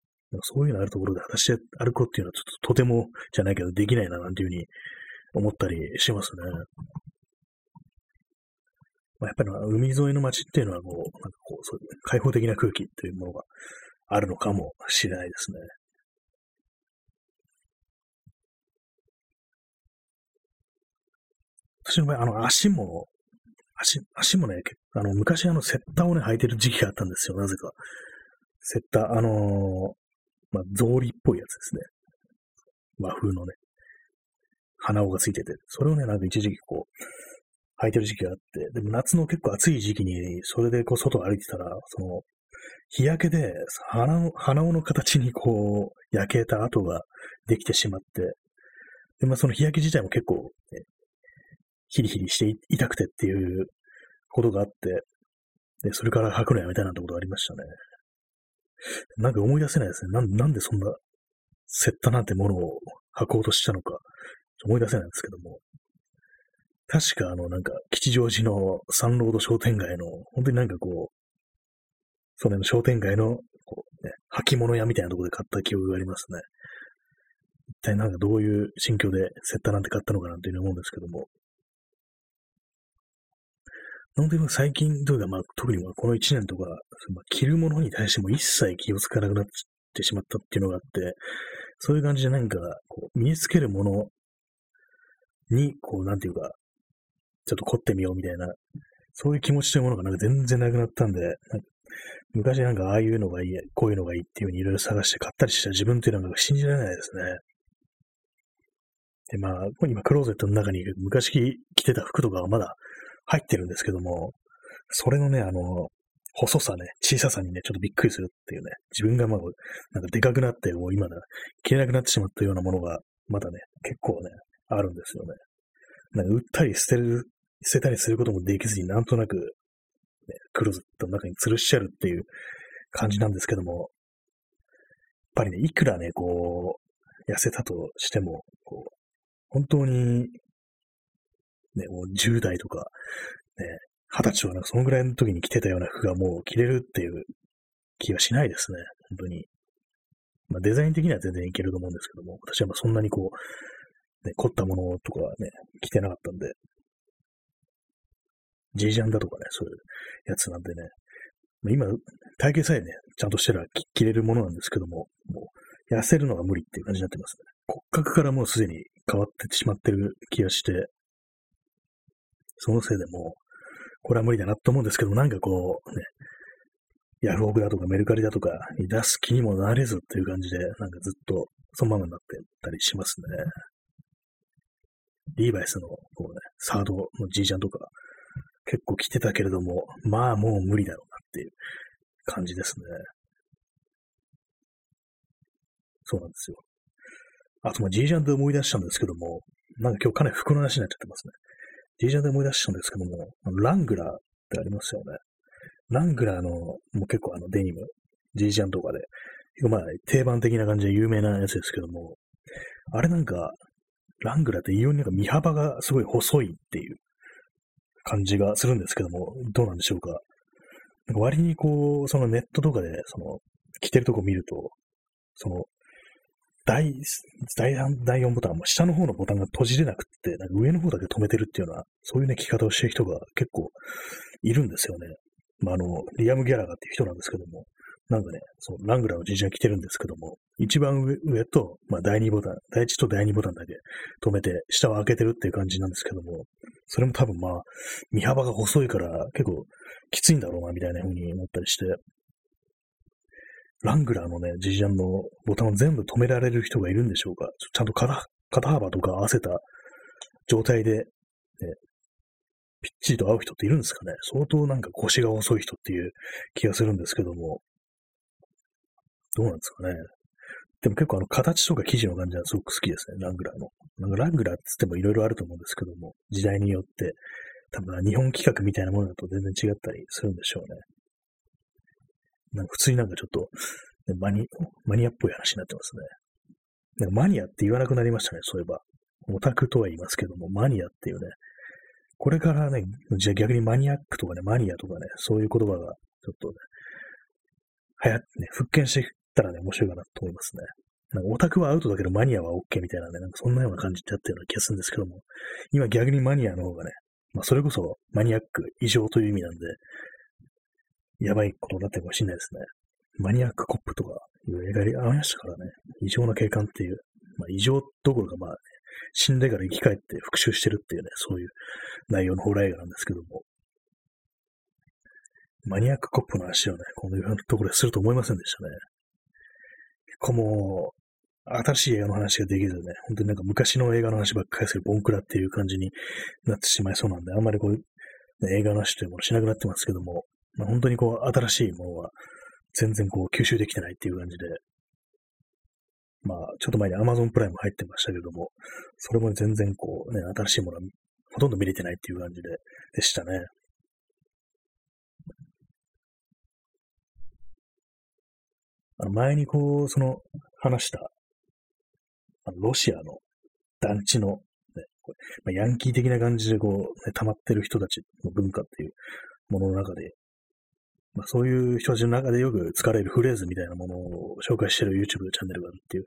そういうのあるところで果たして歩くっていうのはちょっととてもじゃないけどできないななんていうふうに思ったりしますね。まあ、やっぱり海沿いの街っていうのはこう、なんかこう、そういう開放的な空気っていうものがあるのかもしれないですね。私の場合、あの、足も足、足もね、あの、昔あの、セッターをね、履いてる時期があったんですよ、なぜか。セッター、あのー、まあ、草履っぽいやつですね。和風のね、鼻緒がついてて、それをね、なんか一時期こう、履いてる時期があって、でも夏の結構暑い時期に、それでこう、外を歩いてたら、その、日焼けで鼻、鼻緒の形にこう、焼けた跡ができてしまって、で、まあその日焼け自体も結構、ね、ヒリヒリして痛くてっていうことがあって、で、それから吐くのやめたいなんてことがありましたね。なんか思い出せないですね。なんなんでそんな、セッタなんてものを履こうとしたのか、思い出せないんですけども。確かあの、なんか、吉祥寺のサンロード商店街の、本当になんかこう、その商店街の、こうね、履物屋みたいなところで買った記憶がありますね。一体なんかどういう心境でセッタなんて買ったのかなというふうに思うんですけども。本当に最近というか、まあ、特にこの1年とか、まあ、着るものに対しても一切気をつかなくなってしまったっていうのがあって、そういう感じでなんか、こう、身につけるものに、こう、なんていうか、ちょっと凝ってみようみたいな、そういう気持ちというものがなんか全然なくなったんで、ん昔なんかああいうのがいい、こういうのがいいっていうふうにいろいろ探して買ったりした自分っていうのが信じられないですね。で、まあ、今クローゼットの中に昔着てた服とかはまだ入ってるんですけども、それのね、あの、細さね、小ささにね、ちょっとびっくりするっていうね、自分がまあ、なんかでかくなって、もう今だ、着れなくなってしまったようなものが、まだね、結構ね、あるんですよね。なんか売ったり捨てる、捨てたりすることもできずになんとなく、ね、クローゼットの中に吊るしちゃうっていう感じなんですけども、やっぱりね、いくらね、こう、痩せたとしても、こう、本当に、ね、もう10代とか、ね、20歳とかなんかそのぐらいの時に着てたような服がもう着れるっていう気がしないですね、本当に。まあ、デザイン的には全然いけると思うんですけども、私はまあそんなにこう、ね、凝ったものとかはね、着てなかったんで、ジジャンだとかね、そういうやつなんでね、今、体型さえね、ちゃんとしてら着れるものなんですけども、もう痩せるのが無理っていう感じになってますね。骨格からもうすでに変わってしまってる気がして、そのせいでもう、これは無理だなと思うんですけど、なんかこう、ね、ヤフオクだとかメルカリだとかに出す気にもなれずっていう感じで、なんかずっとそのままになってたりしますね。リーバイスの、こうね、サードのじいちゃんとか、結構来てたけれども、まあもう無理だろうなっていう感じですね。そうなんですよ。あと、まあ、ジージャンで思い出したんですけども、なんか今日かなり服の話になっちゃってますね。ジージャンで思い出したんですけども、ラングラーってありますよね。ラングラーの、もう結構あのデニム、ジージャンとかで、まあ定番的な感じで有名なやつですけども、あれなんか、ラングラーって異様になんか身幅がすごい細いっていう感じがするんですけども、どうなんでしょうか。なんか割にこう、そのネットとかで、その、着てるとこ見ると、その、第、第3、第4ボタン下の方のボタンが閉じれなくって、なんか上の方だけ止めてるっていうような、そういうね、着方をしてる人が結構いるんですよね。まあ、あの、リアム・ギャラガーっていう人なんですけども、なんかね、そのラングラーの G ジャン着てるんですけども、一番上上と、まあ、第2ボタン、第1と第2ボタンだけ止めて、下は開けてるっていう感じなんですけども、それも多分まあ、身幅が細いから結構きついんだろうな、みたいな風に思ったりして、ラングラーのね、G ジャンのボタンを全部止められる人がいるんでしょうかちゃんと肩幅とか合わせた状態で、ね、ぴっちりと合う人っているんですかね相当なんか腰が細い人っていう気がするんですけども、どうなんですかね。でも結構あの形とか生地の感じはすごく好きですね、ラングラーの。なんかラングラーって言ってもいろいろあると思うんですけども、時代によって、多分日本企画みたいなものだと全然違ったりするんでしょうね。なんか普通になんかちょっと、マニ、マニアっぽい話になってますね。なんかマニアって言わなくなりましたね、そういえば。オタクとは言いますけども、マニアっていうね、これからね、じゃあ逆にマニアックとかね、マニアとかね、そういう言葉がちょっとね、流行ってね、復権していったらね、面白いかなと思いますね。なんかオタクはアウトだけどマニアは OK みたいなね、なんかそんなような感じってあったような気がするんですけども、今逆にマニアの方がね、まあそれこそマニアック、異常という意味なんで、やばいことになってるかもしれないですね。マニアックコップとかいう映画にありましたからね、異常な景観っていう、まあ異常どころかまあ、ね、死んでから生き返って復讐してるっていうね、そういう内容のホラー映画なんですけども、マニアックコップの話をね、このいうなところですると思いませんでしたね。結構もう、新しい映画の話ができずね、本当になんか昔の映画の話ばっかりするボンクラっていう感じになってしまいそうなんで、あんまりこう、映画の話というものしなくなってますけども、まあ、本当にこう、新しいものは全然こう、吸収できてないっていう感じで、まあ、ちょっと前に Amazon プライム入ってましたけども、それも全然こう、ね、新しいものはほとんど見れてないっていう感じで、でしたね。あの前にこう、その、話した、あのロシアの団地の、ね、これまあ、ヤンキー的な感じでこう、ね、溜まってる人たちの文化っていうものの中で、まあ、そういう人たちの中でよく使われるフレーズみたいなものを紹介してる YouTube チャンネルがあるっていう、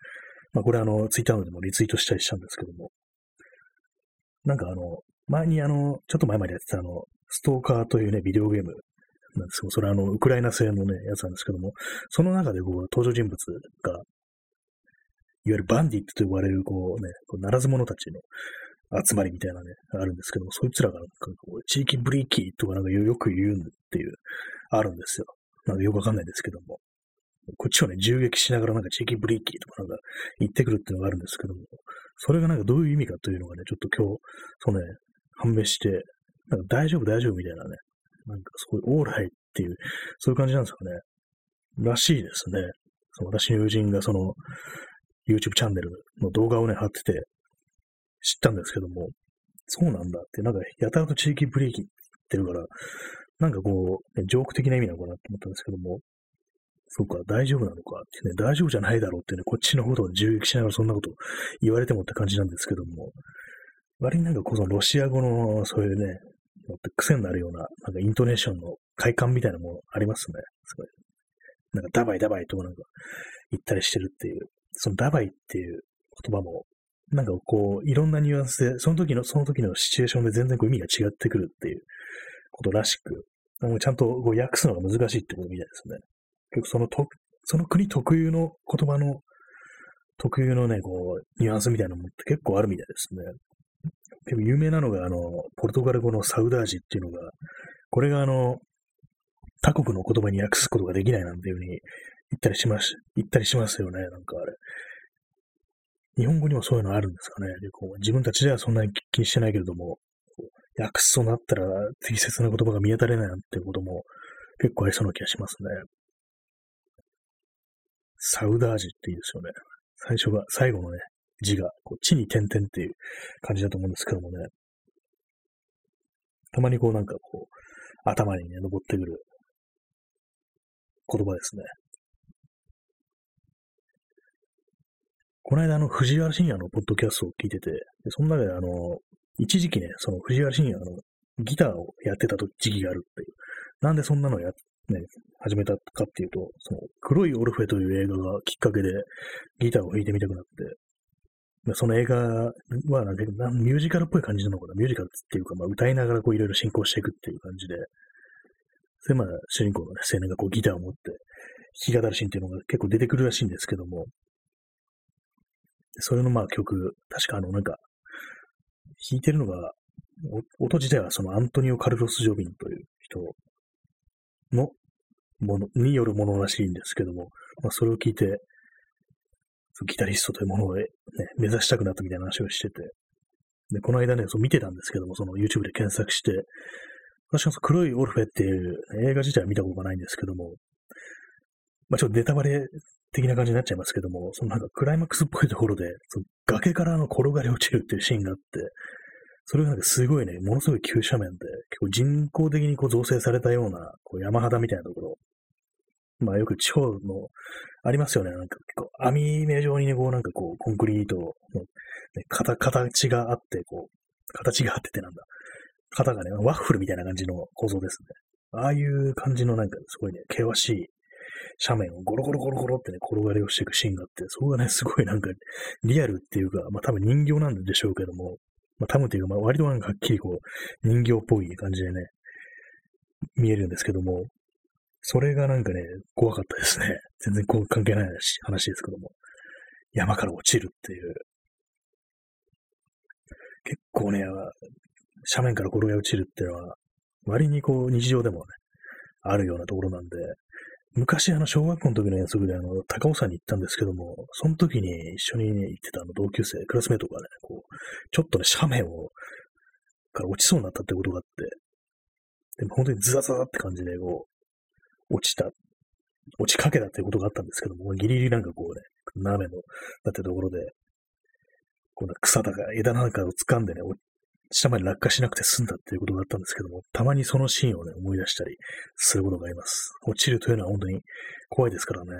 まあ、これあの、Twitter でもリツイートしたりしたんですけども、なんかあの、前にあの、ちょっと前までやってたあの、ストーカーというね、ビデオゲームなんです。けど、それはあの、ウクライナ製のね、やつなんですけども、その中でこう、登場人物が、いわゆるバンディットと呼ばれる、こうね、こうならず者たちの集まりみたいなね、あるんですけども、そいつらがなんかこう、地域ブリーキーとかなんかよく言うっていう、あるんですよ。なんかよくわかんないですけども。こっちをね、銃撃しながらなんか地域ブリーキーとかなんか言ってくるっていうのがあるんですけども、それがなんかどういう意味かというのがね、ちょっと今日、そうね、判明して、なんか大丈夫大丈夫みたいなね、なんかすごいオーライっていう、そういう感じなんですかね。らしいですね。その私の友人がその YouTube チャンネルの動画をね、貼ってて知ったんですけども、そうなんだって、なんかやたらと地域ブレーキって言ってるから、なんかこう、ね、ジョーク的な意味なのかなと思ったんですけども、そうか、大丈夫なのかってね、大丈夫じゃないだろうってね、こっちのことを銃撃しながらそんなこと言われてもって感じなんですけども、割になんかこのロシア語のそういうね、癖になるような、なんかイントネーションの快感みたいなものありますね。すごい。なんかダバイダバイとかなんか言ったりしてるっていう、そのダバイっていう言葉も、なんかこう、いろんなニュアンスで、その時の、その時のシチュエーションで全然こう意味が違ってくるっていうことらしく、もうちゃんとこう訳すのが難しいってことみたいですね。結構そのと、その国特有の言葉の特有のね、こう、ニュアンスみたいなものって結構あるみたいですね。結構有名なのが、あの、ポルトガル語のサウダージっていうのが、これがあの、他国の言葉に訳すことができないなんていうふうに言ったりします、言ったりしますよね、なんかあれ。日本語にもそういうのあるんですかね。でこう自分たちではそんなに気にしてないけれども、訳すとなったら適切な言葉が見当たれないなんてことも結構ありそうな気がしますね。サウダージっていいですよね。最初が、最後のね、字が、こう地に点々っていう感じだと思うんですけどもね。たまにこうなんかこう、頭にね、登ってくる言葉ですね。この間、あの、藤原信也のポッドキャストを聞いてて、その中で、あの、一時期ね、その藤原信也のギターをやってた時期があるっていう。なんでそんなのや、ね、始めたかっていうと、その、黒いオルフェという映画がきっかけでギターを弾いてみたくなって、その映画はなんかミュージカルっぽい感じなのかな。ミュージカルっていうか、まあ、歌いながらこういろいろ進行していくっていう感じで、それまあ主人公のね、青年がこうギターを持って弾き語るシーンっていうのが結構出てくるらしいんですけども、それのまあ曲、確かあのなんか、弾いてるのが、音自体はそのアントニオ・カルロス・ジョビンという人のものによるものらしいんですけども、まあ、それを聞いて、ギタリストというものを、ね、目指したくなったみたいな話をしてて、で、この間ね、そう見てたんですけども、その YouTube で検索して、私は黒いオルフェっていう映画自体は見たことがないんですけども、まあちょっとネタバレ的な感じになっちゃいますけども、そのなんかクライマックスっぽいところで、その崖からの転がり落ちるっていうシーンがあって、それがなんかすごいね、ものすごい急斜面で、結構人工的にこう造成されたようなこう山肌みたいなところ、まあよく地方の、ありますよね。なんか結構網目状にね、こうなんかこう、コンクリートの、ね、形があって、こう、形があっててなんだ。型がね、ワッフルみたいな感じの構造ですね。ああいう感じのなんかすごいね、険しい斜面をゴロゴロゴロゴロってね、転がりをしていくシーンがあって、そこがね、すごいなんかリアルっていうか、まあ多分人形なんでしょうけども、まあ多分っていうか、まあ割となんかはっきりこう、人形っぽい感じでね、見えるんですけども、それがなんかね、怖かったですね。全然こう関係ない話ですけども。山から落ちるっていう。結構ね、斜面から転げ落ちるっていうのは、割にこう日常でもね、あるようなところなんで、昔あの小学校の時の遠足であの高尾山に行ったんですけども、その時に一緒に、ね、行ってたあの同級生、クラスメートがね、こう、ちょっとね、斜面を、から落ちそうになったってことがあって、でも本当にズザザザって感じで、こう、落ちた、落ちかけたっていうことがあったんですけども、ギリギリなんかこうね、斜めの、だってところで、この草だか枝なんかを掴んでね、下まで落下しなくて済んだっていうことがあったんですけども、たまにそのシーンをね、思い出したりすることがあります。落ちるというのは本当に怖いですからね。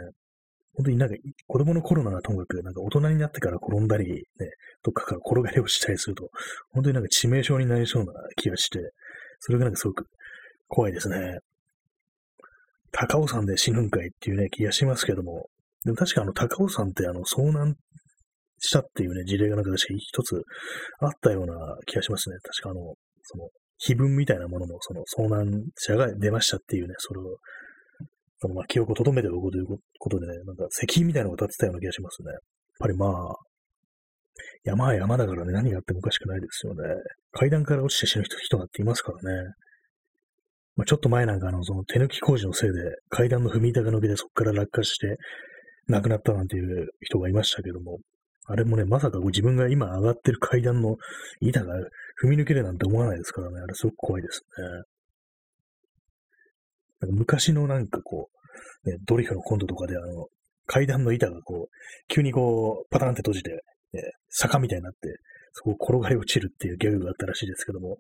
本当になんか子供の頃ならともかく、なんか大人になってから転んだり、ね、どっかから転がりをしたりすると、本当になんか致命傷になりそうな気がして、それがなんかすごく怖いですね。高尾山で死ぬんかいっていうね、気がしますけども、でも確かあの高尾山ってあの遭難したっていうね、事例がなんか確か一つあったような気がしますね。確かあの、その、碑文みたいなものも、その遭難者が出ましたっていうね、それを、そのまあ記憶を留めておくということでね、なんか石碑みたいなのが立ってたような気がしますね。やっぱりまあ、山は山だからね、何があってもおかしくないですよね。階段から落ちて死ぬ人人だっていますからね。まあ、ちょっと前なんかあの、その手抜き工事のせいで階段の踏み板が伸びてそこから落下して亡くなったなんていう人がいましたけども、あれもね、まさか自分が今上がってる階段の板が踏み抜けるなんて思わないですからね、あれすごく怖いですね。なんか昔のなんかこう、ね、ドリフのコントとかであの、階段の板がこう、急にこう、パタンって閉じて、ね、坂みたいになって、そこを転がり落ちるっていうギャグがあったらしいですけども、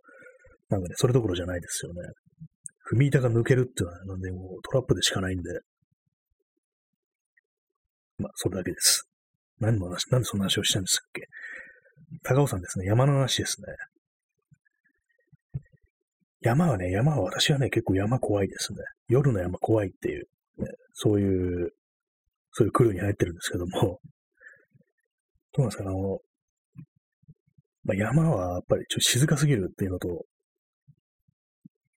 なんかね、それどころじゃないですよね。踏み板が抜けるっていうのは、なんでもうトラップでしかないんで、まあ、それだけです。何の話、なんでそんな話をしたんですっけ？高尾山ですね。山の話ですね。山はね、山は私はね、結構山怖いですね。夜の山怖いっていう、ね、そういう、そういうクルーに入ってるんですけども、どうなんですか、あの、まあ、山はやっぱりちょっと静かすぎるっていうのと、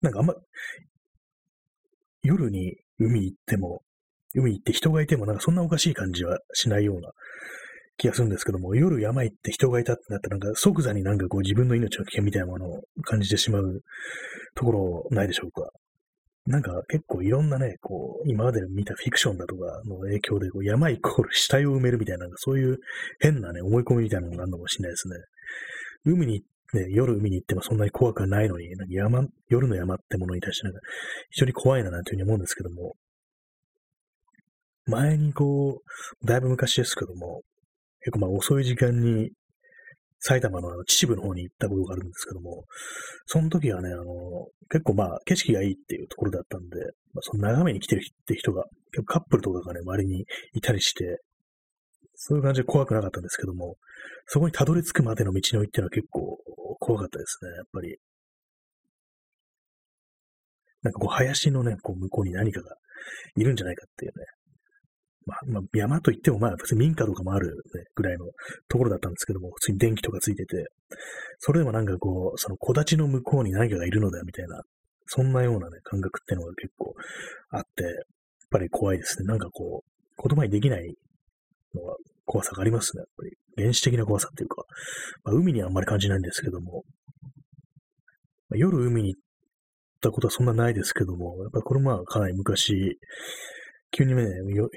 なんかあんま、夜に海行っても、海行って人がいてもなんかそんなおかしい感じはしないような気がするんですけども、夜山行って人がいたってなったらなんか即座になんかこう自分の命の危険みたいなものを感じてしまうところないでしょうか。なんか結構いろんなね、こう、今まで見たフィクションだとかの影響で、こう山イコール死体を埋めるみたいな、なんかそういう変なね、思い込みみたいなのがあるのかもしれないですね。海にね、夜海に行ってもそんなに怖くはないのに、なんか山、夜の山ってものに対してなんか非常に怖いななんていうふうに思うんですけども、前にこう、だいぶ昔ですけども、結構まあ遅い時間に埼玉のあの秩父の方に行ったことがあるんですけども、その時はね、あの、結構まあ景色がいいっていうところだったんで、まあ、その眺めに来てるって人が、結構カップルとかがね、周りにいたりして、そういう感じで怖くなかったんですけども、そこにたどり着くまでの道のりっていうのは結構怖かったですね、やっぱり。なんかこう、林のね、こう、向こうに何かがいるんじゃないかっていうね。まあ、山といっても、まあ、普通に民家とかもある、ね、ぐらいのところだったんですけども、普通に電気とかついてて、それでもなんかこう、その木立の向こうに何かがいるのだみたいな、そんなようなね、感覚っていうのが結構あって、やっぱり怖いですね。なんかこう、言葉にできないのは怖さがありますね、やっぱり。原始的な怖さっていうか、まあ、海にはあんまり感じないんですけども、まあ、夜海に行ったことはそんなないですけども、やっぱこれまあかなり昔、急にね、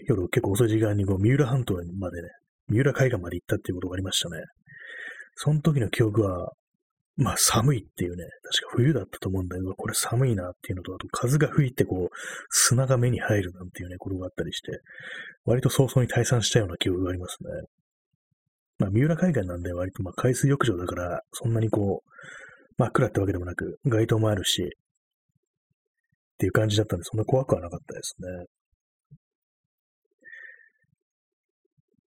夜結構遅い時間にこう三浦半島までね、三浦海岸まで行ったっていうことがありましたね。その時の記憶は、まあ寒いっていうね、確か冬だったと思うんだけど、これ寒いなっていうのと、あと風が吹いてこう、砂が目に入るなんていうね、ことがあったりして、割と早々に退散したような記憶がありますね。まあ三浦海岸なんで割とまあ海水浴場だから、そんなにこう、真っ暗ってわけでもなく、街灯もあるし、っていう感じだったんで、そんな怖くはなかったですね。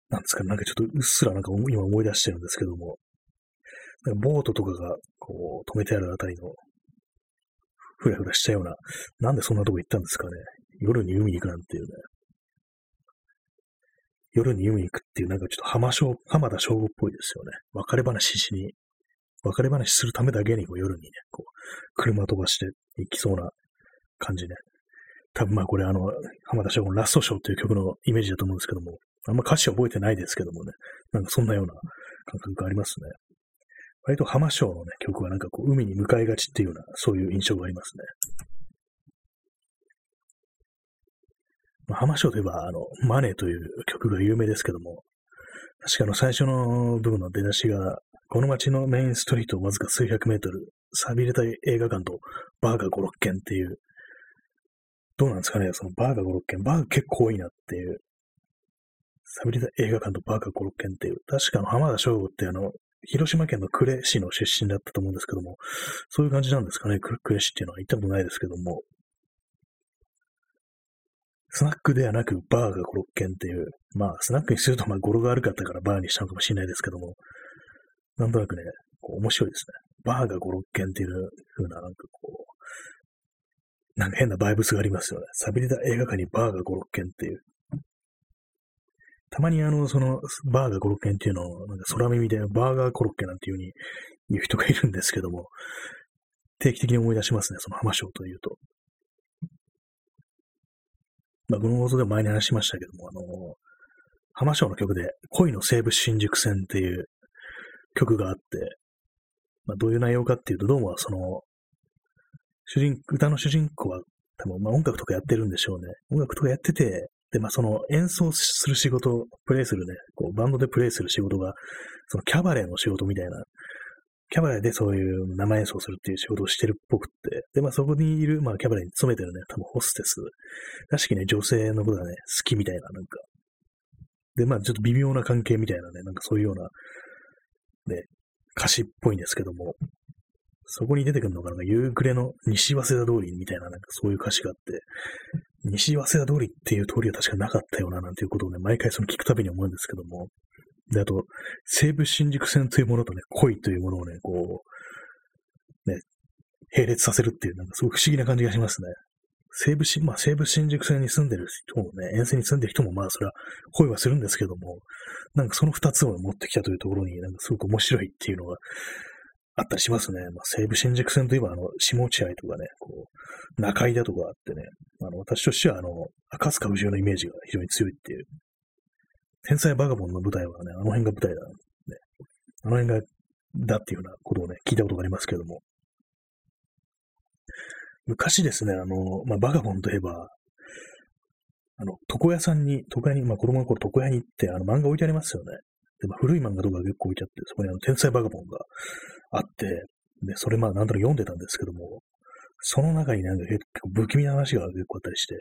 なんですか、なんかちょっとうっすらなんか今思い出してるんですけども、ボートとかがこう止めてあるあたりのふらふらしたような、なんでそんなとこ行ったんですかね。夜に海に行くなんていうね。夜に海に行くっていう、なんかちょっと浜小、浜田省吾っぽいですよね。別れ話しに、別れ話するためだけにこう夜にね、こう、車飛ばして行きそうな感じね。多分まあこれあの、浜田省吾のラストショーっていう曲のイメージだと思うんですけども、あんま歌詞覚えてないですけどもね、なんかそんなような感覚がありますね。割と浜省のね、曲はなんかこう、海に向かいがちっていうような、そういう印象がありますね。まあ、浜省といえば、あの、マネーという曲が有名ですけども、確かの最初の部分の出だしが、この街のメインストリートをわずか数百メートル、錆びれた映画館とバーガー5、6軒っていう、どうなんですかね、そのバーガー5、6軒、バーガー結構多いなっていうサビリタ映画館とバーカー5、6軒っていう、確かの浜田省吾ってあの、広島県の呉市の出身だったと思うんですけども、そういう感じなんですかね、呉市っていうのは行ったことないですけども、スナックではなくバーが5、6軒っていう、まあ、スナックにするとまあ語呂が悪かったからバーにしたのかもしれないですけども、なんとなくね、こう面白いですね。バーが5、6軒っていう風な、なんかこう、なんか変なバイブスがありますよね。サビリダ映画館にバーが5、6軒っていう。たまにあの、その、バーガーコロッケンっていうのを、なんか空耳でバーガーコロッケなんていう風に言う人がいるんですけども、定期的に思い出しますね、その浜章というと。まあ、この放送でも前に話しましたけども、あの、浜章の曲で、恋の西武新宿線っていう曲があって、まあ、どういう内容かっていうと、どうもその、主人、歌の主人公は多分、まあ、音楽とかやってるんでしょうね。音楽とかやってて、で、まあ、その演奏する仕事、プレイするね、こうバンドでプレイする仕事が、そのキャバレーの仕事みたいな、キャバレーでそういう生演奏するっていう仕事をしてるっぽくって、で、まあ、そこにいる、まあ、キャバレーに勤めてるね、多分ホステスらしきね、女性のことがね、好きみたいな、なんか。で、まあ、ちょっと微妙な関係みたいなね、なんかそういうような、ね、歌詞っぽいんですけども、そこに出てくるのが、なんか夕暮れの西早稲田通りみたいな、なんかそういう歌詞があって、西早稲田通りっていう通りは確かなかったよな、なんていうことをね、毎回その聞くたびに思うんですけども、で、あと、西武新宿線というものとね、恋というものをね、こう、ね、並列させるっていう、なんかすごく不思議な感じがしますね。西武新、まあ西武新宿線に住んでる人もね、沿線に住んでる人もまあそれは恋はするんですけども、なんかその二つを持ってきたというところになんかすごく面白いっていうのがあったりしますね。まあ、西武新宿線といえば、あの、下落合とかね、こう、中井だとかあってね、あの、私としては、あの、赤塚不二夫のイメージが非常に強いっていう。天才バガボンの舞台はね、あの辺が舞台だ、ね。あの辺が、だっていうようなことをね、聞いたことがありますけども。昔ですね、あの、まあ、バガボンといえば、あの、床屋さんに、床屋に、まあ、子供の頃床屋に行って、あの、漫画置いてありますよね。で、まあ、古い漫画とか結構置いてあって、そこにあの、天才バガボンがあって、で、それまあなんとなく読んでたんですけども、その中になんか結構不気味な話が結構あったりして、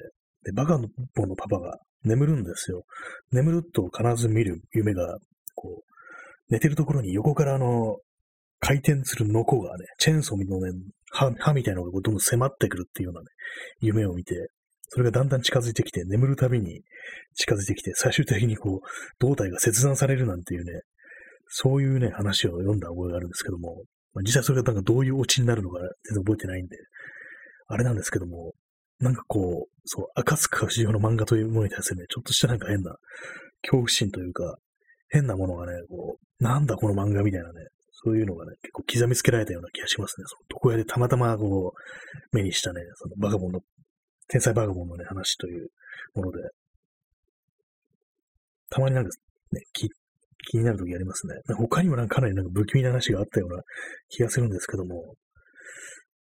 で、バカのボのパパが眠るんですよ。眠ると必ず見る夢が、こう、寝てるところに横からあの、回転するノコがね、チェーンソーのね、歯歯みたいなのがどんどん迫ってくるっていうようなね、夢を見て、それがだんだん近づいてきて、眠るたびに近づいてきて、最終的にこう、胴体が切断されるなんていうね、そういうね、話を読んだ覚えがあるんですけども、まあ、実際それがなんかどういうオチになるのか全然覚えてないんで、あれなんですけども、なんかこう、そう、赤塚不二夫の漫画というものに対するね、ちょっとしたなんか変な恐怖心というか、変なものがね、こう、なんだこの漫画みたいなね、そういうのがね、結構刻みつけられたような気がしますね。その床屋でたまたまこう、目にしたね、そのバカボンの、天才バカボンのね、話というもので、たまになんかね、気になるときありますね。他にもなんかかなりなんか不気味な話があったような気がするんですけども、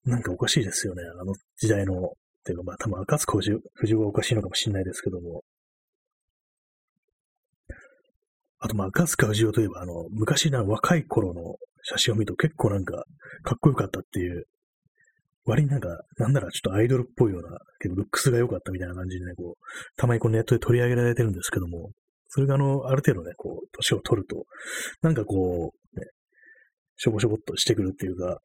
なんかおかしいですよね。あの時代の、っていうかまあ多分赤塚不二夫がおかしいのかもしれないですけども。あとまあ赤塚不二夫といえばあの、昔な若い頃の写真を見ると結構なんかかっこよかったっていう、割になんか、なんならちょっとアイドルっぽいような、結構ルックスが良かったみたいな感じでね、こう、たまにこうネットで取り上げられてるんですけども、それがあの、ある程度ね、こう、年を取ると、なんかこう、ね、しょぼしょぼっとしてくるっていうか、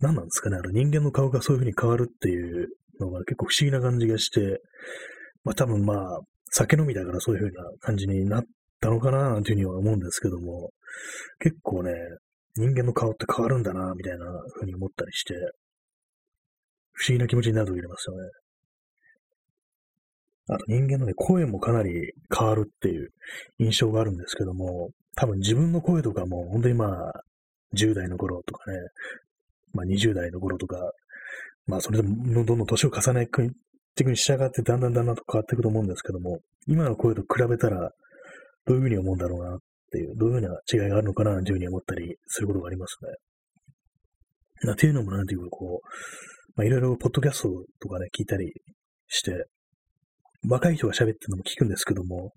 何なんですかね、あの人間の顔がそういう風に変わるっていうのが結構不思議な感じがして、まあ多分まあ、酒飲みだからそういう風な感じになったのかな、なんていうふうには思うんですけども、結構ね、人間の顔って変わるんだな、みたいな風に思ったりして、不思議な気持ちになるときありますよね。あと人間のね、声もかなり変わるっていう印象があるんですけども、多分自分の声とかも本当にまあ、10代の頃とかね、まあ20代の頃とか、まあそれでもどんどん年を重ねていくに従ってだんだんだんだんと変わっていくと思うんですけども、今の声と比べたらどういうふうに思うんだろうなっていう、どういうふうな違いがあるのかなというふうに思ったりすることがありますね。なっていうのもなんていうかこう、まあいろいろポッドキャストとかね、聞いたりして、若い人が喋ってるのも聞くんですけども、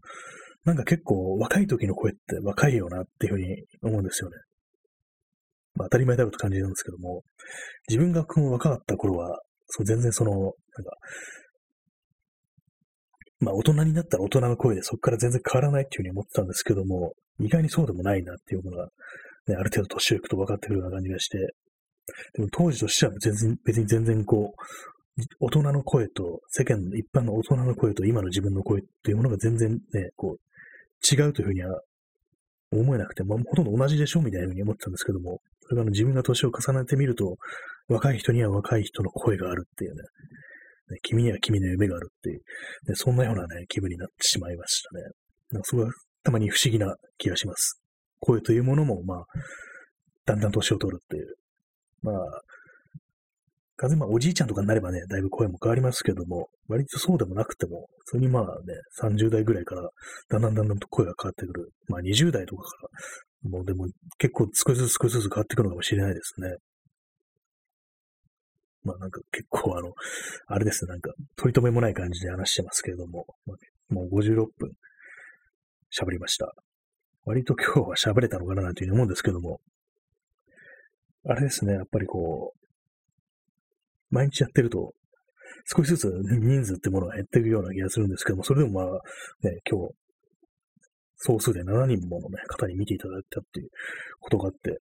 なんか結構若い時の声って若いよなっていうふうに思うんですよね。まあ当たり前だろうと感じるんですけども、自分がこの若かった頃は、そう全然その、なんか、まあ大人になったら大人の声でそこから全然変わらないっていうふうに思ってたんですけども、意外にそうでもないなっていうのが、ね、ある程度年をいくと分かってくるような感じがして、でも当時としては全然、別に全然こう、大人の声と、世間の一般の大人の声と今の自分の声っていうものが全然ね、こう、違うというふうには思えなくて、まあ、ほとんど同じでしょうみたいなふうに思ってたんですけども、それが自分が年を重ねてみると、若い人には若い人の声があるっていうね、ね君には君の夢があるっていう、ね、そんなようなね、気分になってしまいましたね。なんかそれはたまに不思議な気がします。声というものも、まあ、だんだん年を取るっていう。まあ、風まあおじいちゃんとかになればね、だいぶ声も変わりますけども、割とそうでもなくても、普通にまあね、30代ぐらいから、だんだんだんだんと声が変わってくる。まあ20代とかから、もうでも結構少しずつ少しずつ変わってくるのかもしれないですね。まあなんか結構あの、あれですね、なんか取り留めもない感じで話してますけれども、まあ、もう56分喋りました。割と今日は喋れたのかななんていうふうに思うんですけども、あれですね、やっぱりこう、毎日やってると、少しずつ人数ってものが減っていくような気がするんですけども、それでもまあ、ね、今日、総数で7人ものね、方に見ていただいたっていうことがあって、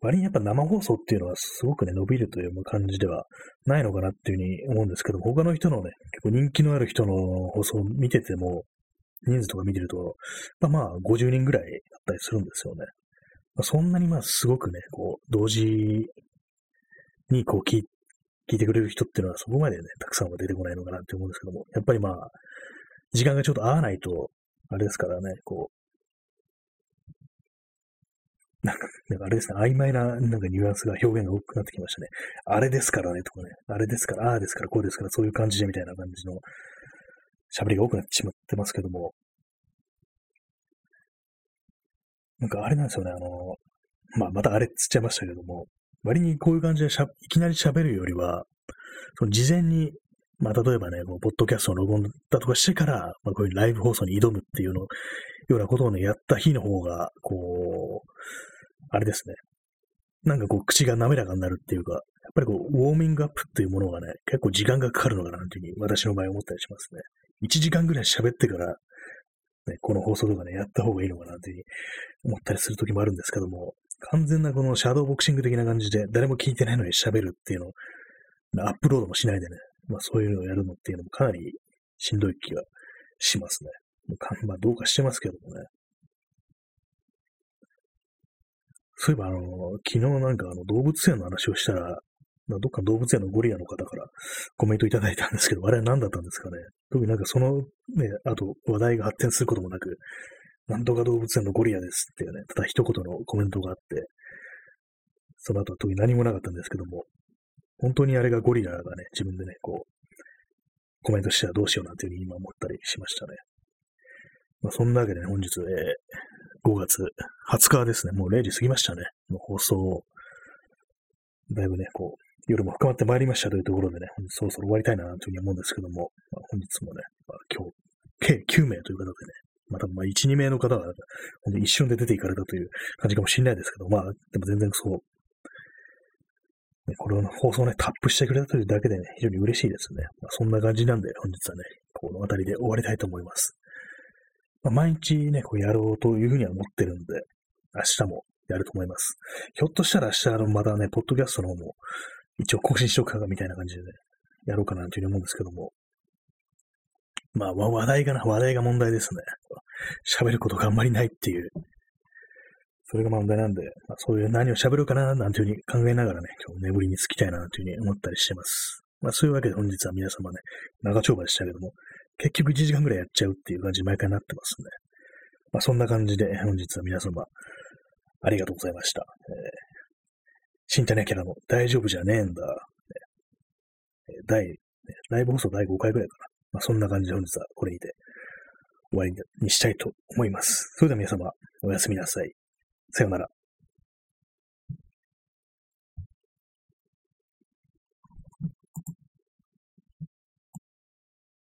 割にやっぱ生放送っていうのはすごくね、伸びるという感じではないのかなっていうふうに思うんですけども、他の人のね、結構人気のある人の放送を見てても、人数とか見てると、まあまあ50人ぐらいだったりするんですよね。まあ、そんなにまあすごくね、こう、同時にこう聞聞いてくれる人っていうのはそこまでね、たくさんは出てこないのかなって思うんですけども、やっぱりまあ、時間がちょっと合わないと、あれですからね、こう、なんか、なんかあれですね、曖昧な、なんかニュアンスが表現が多くなってきましたね。あれですからね、とかね、あれですから、ああですから、こうですから、そういう感じでみたいな感じの喋りが多くなってしまってますけども、なんかあれなんですよね、あの、まあ、またあれっつっちゃいましたけども、割にこういう感じでしゃいきなり喋るよりは、その事前に、まあ、例えばね、こうポッドキャストを録音だとかしてから、まあ、こういうライブ放送に挑むっていうの、ようなことをね、やった日の方が、こう、あれですね。なんかこう、口が滑らかになるっていうか、やっぱりこう、ウォーミングアップっていうものがね、結構時間がかかるのかなっていうふうに私の場合思ったりしますね。1時間ぐらい喋ってから、ね、この放送とかね、やった方がいいのかなっていうふうに思ったりするときもあるんですけども、完全なこのシャドーボクシング的な感じで、誰も聞いてないのに喋るっていうのを、アップロードもしないでね、まあそういうのをやるのっていうのもかなりしんどい気がしますね。まあどうかしてますけどもね。そういえばあの、昨日なんかあの動物園の話をしたら、どっか動物園のゴリラの方からコメントいただいたんですけど、あれは何だったんですかね。特になんかそのね、あと話題が発展することもなく、なんとか動物園のゴリラですっていうね、ただ一言のコメントがあって、その後は特に何もなかったんですけども、本当にあれがゴリラがね、自分でね、こう、コメントしてはどうしようなんていうふうに今思ったりしましたね。まあ、そんなわけで、ね、本日、えー、5月20日ですね、もう0時過ぎましたね、の放送を、だいぶね、こう、夜も深まってまいりましたというところでね、そろそろ終わりたいなというふうに思うんですけども、まあ、本日もね、まあ、今日、計9名という方でね、まあ多分まあ1、2名の方は、本当に一瞬で出ていかれたという感じかもしれないですけど、まあ、でも全然そう、ね、これを放送ね、タップしてくれたというだけでね、非常に嬉しいですね。まあ、そんな感じなんで、本日はね、この辺りで終わりたいと思います。まあ、毎日ね、こうやろうというふうには思ってるんで、明日もやると思います。ひょっとしたら明日のまたね、ポッドキャストの方も一応更新しようかみたいな感じでね、やろうかなというふうに思うんですけども、まあ、話題がな、話題が問題ですね。喋ることがあんまりないっていう。それが問題なんで、まあ、そういう何を喋るかな、なんていうふうに考えながらね、今日眠りにつきたいな、というふうに思ったりしてます。まあ、そういうわけで本日は皆様ね、長丁場でしたけども、結局1時間ぐらいやっちゃうっていう感じ毎回なってますね。まあ、そんな感じで本日は皆様、ありがとうございました。えー、新谷キャラの大丈夫じゃねえんだ。え第、ね、ライブ放送第5回ぐらいかな。まあ、そんな感じで本日はこれにて終わりにしたいと思います。それでは皆様、おやすみなさい。さようなら。